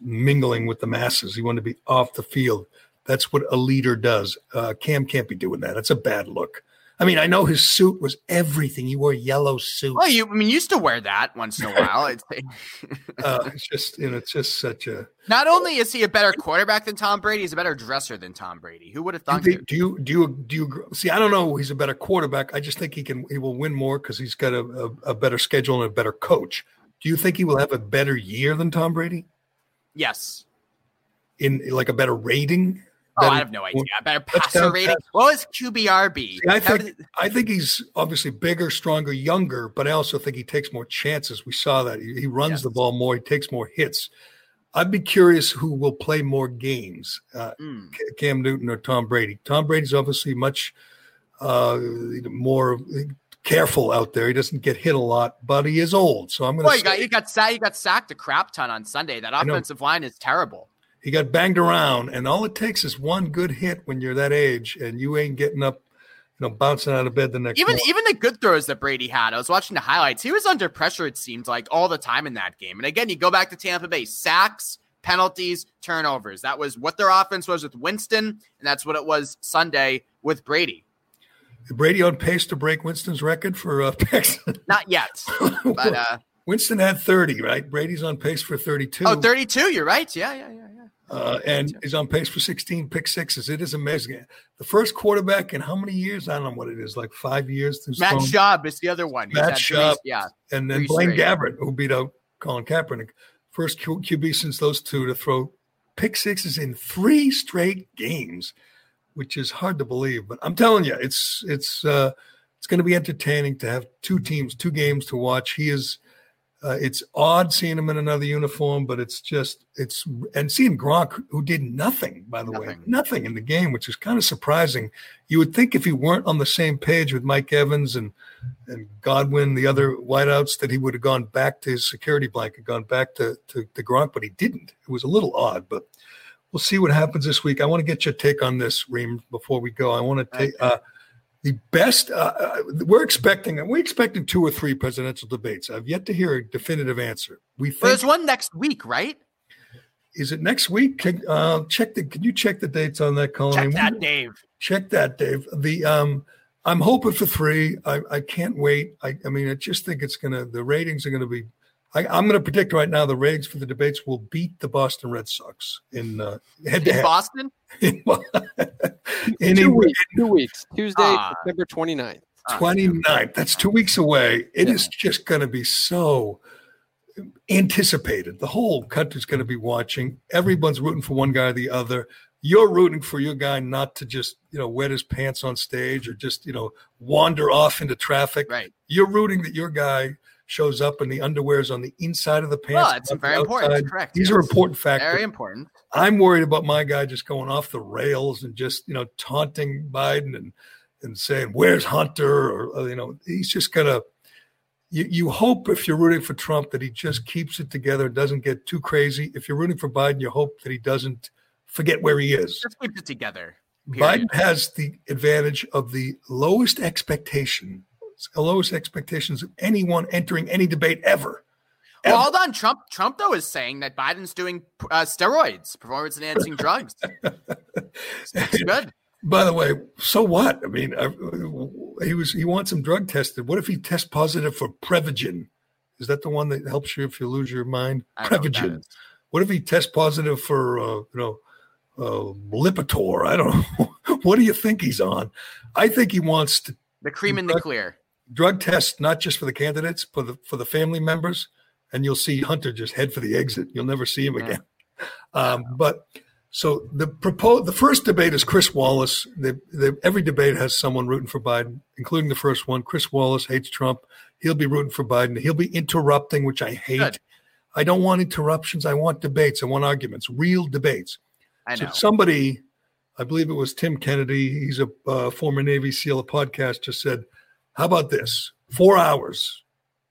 mingling with the masses. He wanted to be off the field. That's what a leader does. Uh, Cam can't be doing that. That's a bad look. I mean, I know his suit was everything. He wore a yellow suit. Well, you I mean, you used to wear that once in a while. It's, uh, it's just, you know, it's just such a. not only is he a better quarterback than Tom Brady, he's a better dresser than Tom Brady. Who would have Do thought? do you do you do you see? I don't know. He's a better quarterback. I just think he can. He will win more because he's got a, a, a better schedule and a better coach. Do you think he will have a better year than Tom Brady Yes. in like a better rating? Oh, I have no idea. Better passer rating. What was QBR be? I think I think he's obviously bigger, stronger, younger, but I also think he takes more chances. We saw that he, he runs the ball more, he takes more hits. I'd be curious who will play more games, uh, Mm. Cam Newton or Tom Brady. Tom Brady's obviously much uh, more careful out there. He doesn't get hit a lot, but he is old. So I'm going Well, to you got you got sa- you got sacked a crap ton on Sunday. That offensive line is terrible. He got banged around, and all it takes is one good hit when you're that age, and you ain't getting up, you know, bouncing out of bed the next Even morning. even the good throws that Brady had, I was watching the highlights. He was under pressure. It seemed like all the time in that game. And again, you go back to Tampa Bay: sacks, penalties, turnovers. That was what their offense was with Winston, and that's what it was Sunday with Brady. Brady on pace to break Winston's record for uh, picks. Not yet, but uh, Winston had 30, right? Brady's on pace for 32. oh, 32. You're right. Yeah, yeah, yeah, yeah. Uh, and he's on pace for 16 pick sixes. It is amazing. The first quarterback in how many years? I don't know what it is, like five years. Matt thrown- Schaub is the other one. He's Matt Schaub, yeah. and then Blaine straight. Gabbert, who beat out Colin Kaepernick. First Q- QB since those two to throw pick sixes in three straight games, which is hard to believe. But I'm telling you, it's it's uh, it's going to be entertaining to have two teams, two games to watch. He is. Uh, it's odd seeing him in another uniform, but it's just it's and seeing Gronk, who did nothing, by the way, nothing in the game, which is kind of surprising. You would think if he weren't on the same page with Mike Evans and and Godwin, the other wideouts, that he would have gone back to his security blanket, gone back to, to, to Gronk, but he didn't. It was a little odd, but we'll see what happens this week. I want to get your take on this, Reem, before we go. I want to take uh, the best. Uh, uh, we're expecting we're expecting two or three presidential debates. I've yet to hear a definitive answer. We Well, think there's one next week, right? is it next week? Can, uh, check the. Can you check the dates on that, Colin? Check that, Dave. Check that, Dave. The um, I'm hoping for three. I, I can't wait. I, I mean, I just think it's gonna. The ratings are gonna be. I, I'm gonna predict right now the ratings for the debates will beat the Boston Red Sox in uh, head to In head. Boston? In two England. weeks. Two weeks. Tuesday, Ah. September 29th. 29th. That's two weeks away. It is just going to be so anticipated. The whole country's going to be watching. Everyone's rooting for one guy or the other. You're rooting for your guy not to just, you know, wet his pants on stage or just, you know, wander off into traffic. Right. You're rooting that your guy shows up and the underwear's on the inside of the pants. Well, the very important. Correct. These yes. are important factors. Very important. I'm worried about my guy just going off the rails and just you know taunting Biden and and saying where's Hunter or uh, you know he's just gonna. You, you hope if you're rooting for Trump that he just keeps it together, and doesn't get too crazy. If you're rooting for Biden, you hope that he doesn't forget where he is. Just keep it together. Period. Biden has the advantage of the lowest expectation, the lowest expectations of anyone entering any debate ever. Well, hold on. Trump, Trump though is saying that Biden's doing uh, steroids, performance enhancing drugs. It's good. By the way, so what? I mean, uh, he was he wants him drug tested. What if he tests positive for Prevagen? Is that the one that helps you if you lose your mind? I know what Prevagen. What if he tests positive for uh, you know uh, Lipitor? I don't know. what do you think he's on? I think he wants to The cream in the clear. Drug test not just for the candidates, for the for the family members, and you'll see Hunter just head for the exit. You'll never see him again. Um, but so the propose the first debate is Chris Wallace. They, they, every debate has someone rooting for Biden, including the first one. Chris Wallace hates Trump. He'll be rooting for Biden. He'll be interrupting, which I hate. Good. I don't want interruptions. I want debates. I want arguments, real debates. I So know. somebody, I believe it was Tim Kennedy, he's a uh, former Navy SEAL, a podcast just said, How about this? Four hours,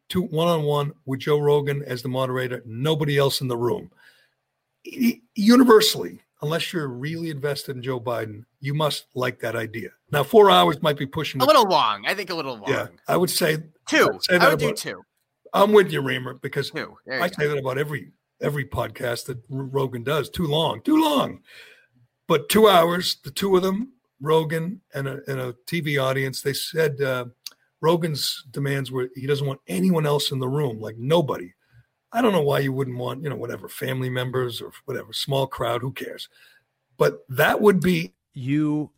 two one on one with Joe Rogan as the moderator, nobody else in the room. Universally, unless you're really invested in Joe Biden, you must like that idea. Now, four hours might be pushing A it. little long. I think a little long. Yeah, I would say Two. I'd say I would do two. I'm with you, Reimer, because Two. I go. say that about every every podcast that Rogan does. Too long, too long. But two hours, the two of them, Rogan and a, and a TV audience, they said uh, Rogan's demands were he doesn't want anyone else in the room, like nobody. I don't know why you wouldn't want, you know, whatever, family members or whatever, small crowd, who cares? But that would be you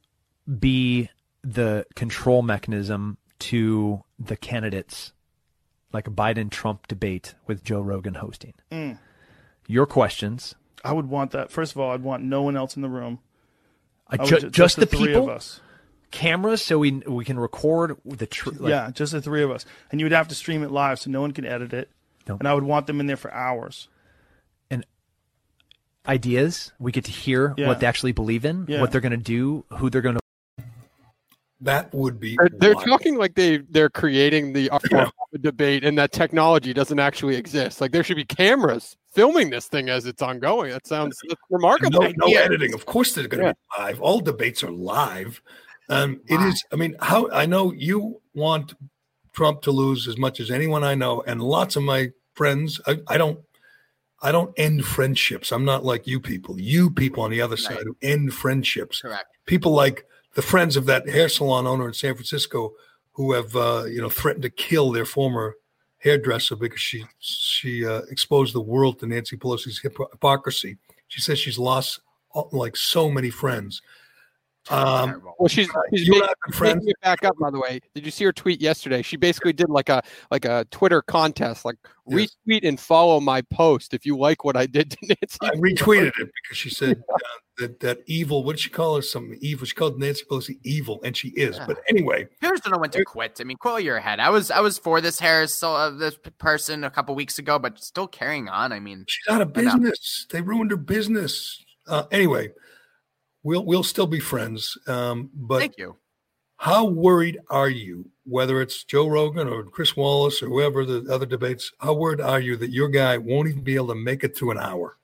be the control mechanism to the candidates, like a Biden Trump debate with Joe Rogan hosting. Mm. Your questions. I would want that. First of all, I'd want no one else in the room. I would ju- ju- just, the, three people, of us. Cameras, so we we can record the tr- like, yeah, just the three of us, and you would have to stream it live so no one can edit it. No. And I would want them in there for hours. And ideas. We get to hear Yeah. what they actually believe in, Yeah. what they're going to do, who they're going to. that would be They're, they're wild. talking like they they're creating the art form of debate, and that technology doesn't actually exist. Like there should be cameras filming this thing as it's ongoing. That sounds that's remarkable. No, no editing. Of course, they're going to be live. All debates are live. Um, It is. I mean, how I know you want Trump to lose as much as anyone I know, and lots of my friends. I, I don't. I don't end friendships. I'm not like you people. You people on the other side who end friendships. Correct. People like the friends of that hair salon owner in San Francisco who have uh, you know threatened to kill their former hairdresser because she she uh, exposed the world to Nancy Pelosi's hypocrisy. She says she's lost like so many friends. Um, Well, she's, she's you and ma- I have been she's friends. making it back up. By the way, did you see her tweet yesterday? She basically did like a like a Twitter contest, like retweet and follow my post if you like what I did to Nancy. I retweeted it because she said uh, that that evil. What did she call her? Something evil. She called Nancy Pelosi evil, and she is. But anyway, Here's to know when to quit. I mean, quit while you're ahead. I was I was for this Harris so, uh, this person a couple weeks ago, but still carrying on. I mean, she's out of I know. business. They ruined her business. Uh, anyway, we'll we'll still be friends. Um, but Thank you. How worried are you, whether it's Joe Rogan or Chris Wallace or whoever the other debates? How worried are you that your guy won't even be able to make it through an hour?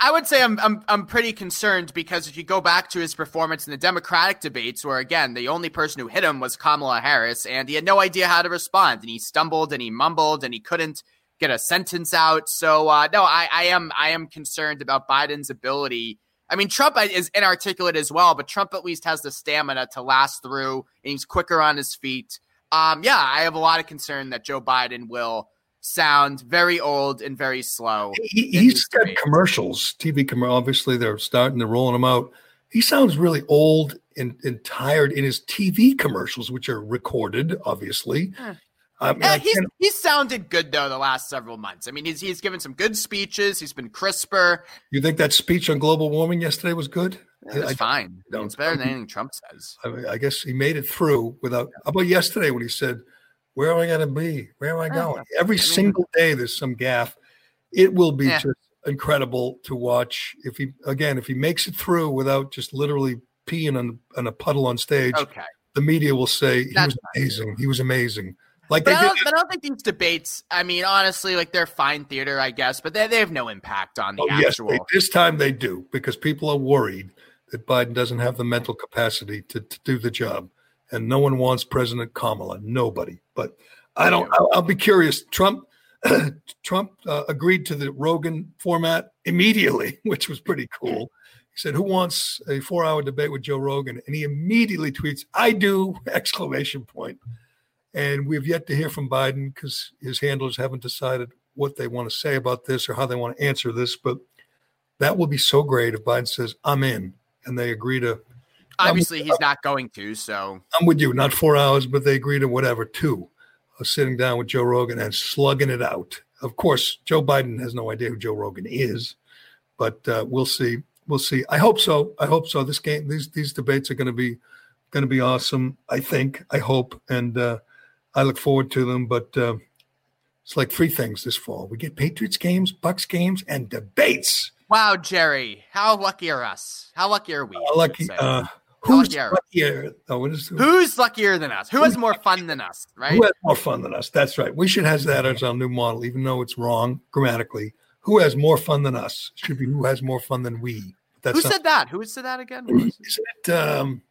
I- would say I'm, I'm I'm pretty concerned because if you go back to his performance in the Democratic debates, where again the only person who hit him was Kamala Harris, and he had no idea how to respond, and he stumbled and he mumbled and he couldn't get a sentence out. So uh, no, I, I am I am concerned about Biden's ability. I mean, Trump is inarticulate as well, but Trump at least has the stamina to last through, and he's quicker on his feet. Um, yeah, I have a lot of concern that Joe Biden will sound very old and very slow. He, in he's these got debates. commercials, TV commercials. Obviously, they're starting to rolling them out. He sounds really old and, and tired in his TV commercials, which are recorded, obviously. Um, I mean, Yeah, he's can't- he's sounded good though the last several months. I mean, he's he's given some good speeches. He's been crisper. you think that speech on global warming yesterday was good? It was I- fine. it's better than anything Trump says. I, mean, I guess he made it through without. How about yesterday when he said, Where am I going to be? Where am I going? Every single day, there's some gaff. It will be Yeah. just incredible to watch. If he again, if he makes it through without just literally peeing on, on a puddle on stage, Okay. the media will say he That's was amazing. He was amazing. Like But they I, don't, but I don't think these debates. I mean, honestly, like they're fine theater, I guess, but they, they have no impact on the Oh, yes, actual. they, this time they do because people are worried that Biden doesn't have the mental capacity to, to do the job, and no one wants President Kamala. Nobody. But I don't. I'll, I'll be curious. Trump. Trump uh, agreed to the Rogan format immediately, which was pretty cool. He said, "Who wants a four-hour debate with Joe Rogan?" And he immediately tweets, "I do!" Exclamation point. And we've yet to hear from Biden because his handlers haven't decided what they want to say about this or how they want to answer this. But that will be so great if Biden says, I'm in, and they agree to. Obviously, he's not going to. So I'm with you, not four hours, but they agree to whatever, two, sitting down with Joe Rogan and slugging it out. Of course, Joe Biden has no idea who Joe Rogan is, but uh, we'll see. We'll see. I hope so. I hope so. This game, these these debates are going to be going to be awesome. I think. I hope, and uh, I look forward to them. But uh, it's like three things this fall: we get Patriots games, Bucs games, and debates. wow, Gerry, how lucky are us? How lucky are we? Uh, lucky. Uh, who's luckier? Oh, what is Who's luckier than us? Who has more fun than us? Right? Who has more fun than us? That's right. We should have that as our new model, even though it's wrong grammatically. Who has more fun than us? It should be who has more fun than we. That's Who not- said that? Who said that again? Isn't it um,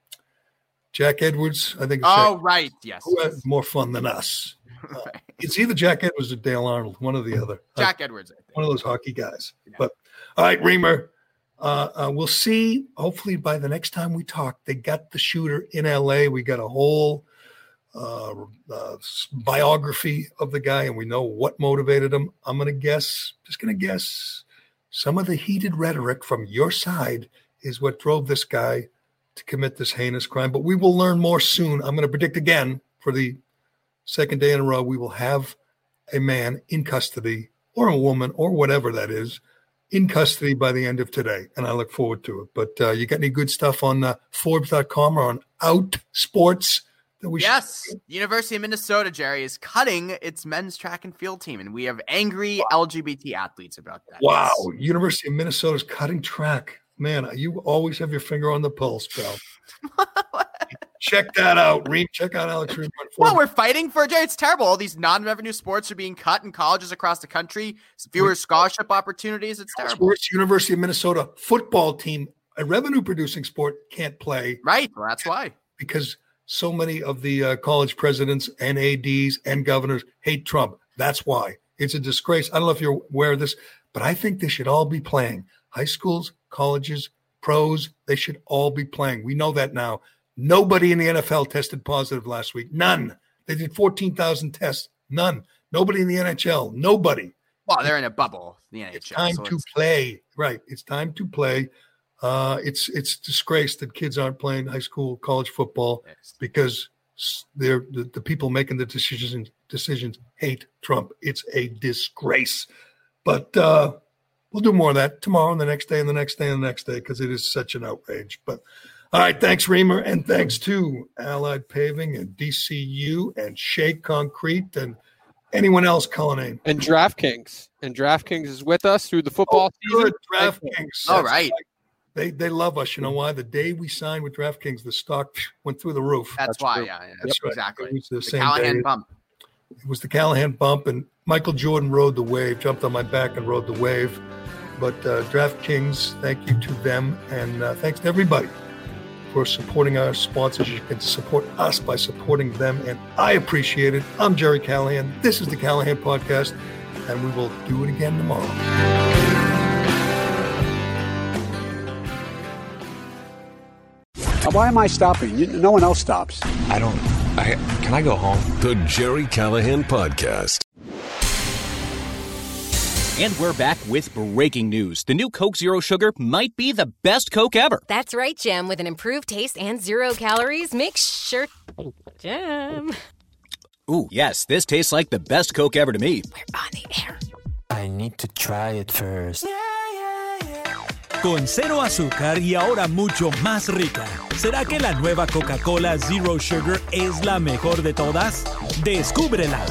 Jack Edwards? I think. It's Oh, Jack- right. Yes. Who has more fun than us? Uh, it's either Jack Edwards or Dale Arnold, one or the other. Uh, Jack Edwards. one of those hockey guys. But all right, Reimer, uh, uh, we'll see. Hopefully, by the next time we talk, they got the shooter in L.A. We got a whole uh, uh, biography of the guy, and we know what motivated him. I'm going to guess, just going to guess, some of the heated rhetoric from your side is what drove this guy to commit this heinous crime. But we will learn more soon. I'm going to predict again for the second day in a row, we will have a man in custody or a woman or whatever that is in custody by the end of today. And I look forward to it. But uh, you got any good stuff on uh, Forbes.com or on Out Sports that we yes, University of Minnesota, Gerry, is cutting its men's track and field team, and we have angry LGBT athletes about that. Wow. University of Minnesota is cutting track. Man, you always have your finger on the pulse, pal. Check that out, Reem. Check out Alex Reem. Well, we're fighting for Gerry. It's terrible. All these non-revenue sports are being cut in colleges across the country. Fewer scholarship opportunities. It's terrible. Sports University of Minnesota football team, a revenue producing sport, can't play. Right. Well, that's why. Because so many of the uh, college presidents and ADs and governors hate Trump. That's why. It's a disgrace. I don't know if you're aware of this, but I think they should all be playing. High schools, colleges, pros, they should all be playing. We know that now. Nobody in the NFL tested positive last week. None. They did 14,000 tests. None. Nobody in the NHL. Nobody. Well, they're in a bubble. The NHL. It's time so to it's- play. Right. It's time to play. Uh, it's it's disgrace that kids aren't playing high school, college football because they're the, the people making the decisions decisions hate Trump. It's a disgrace. But uh, we'll do more of that tomorrow and the next day and the next day and the next day because it is such an outrage. But all right, thanks, Reimer, and thanks to Allied Paving and DCU and Shea Concrete and anyone else, Cullinane. And DraftKings. And DraftKings is with us through the football season. Oh, Good DraftKings. All That's right. They they love us. You know why? The day we signed with DraftKings, the stock went through the roof. That's, why. Yeah, yeah, That's right. exactly. It was the, The same Callahan day. bump. It was the Callahan bump, and Michael Jordan rode the wave, jumped on my back and rode the wave. But uh, DraftKings, thank you to them, and uh, thanks to everybody for supporting our sponsors. You can support us by supporting them, and I appreciate it. I'm Gerry Callahan. This is the Callahan Podcast, and we will do it again tomorrow. Why am I stopping? You- No one else stops. I don't. I can I go home? The Gerry Callahan Podcast. And we're back with breaking news. The new Coke Zero Sugar might be the best Coke ever. That's right, Jim. With an improved taste and zero calories, make sure. Jim. Ooh, yes, this tastes like the best Coke ever to me. We're on the air. I need to try it first. con cero azúcar y ahora mucho más rica. ¿Será que la nueva Coca-Cola Zero Sugar es la mejor de todas? Descúbrela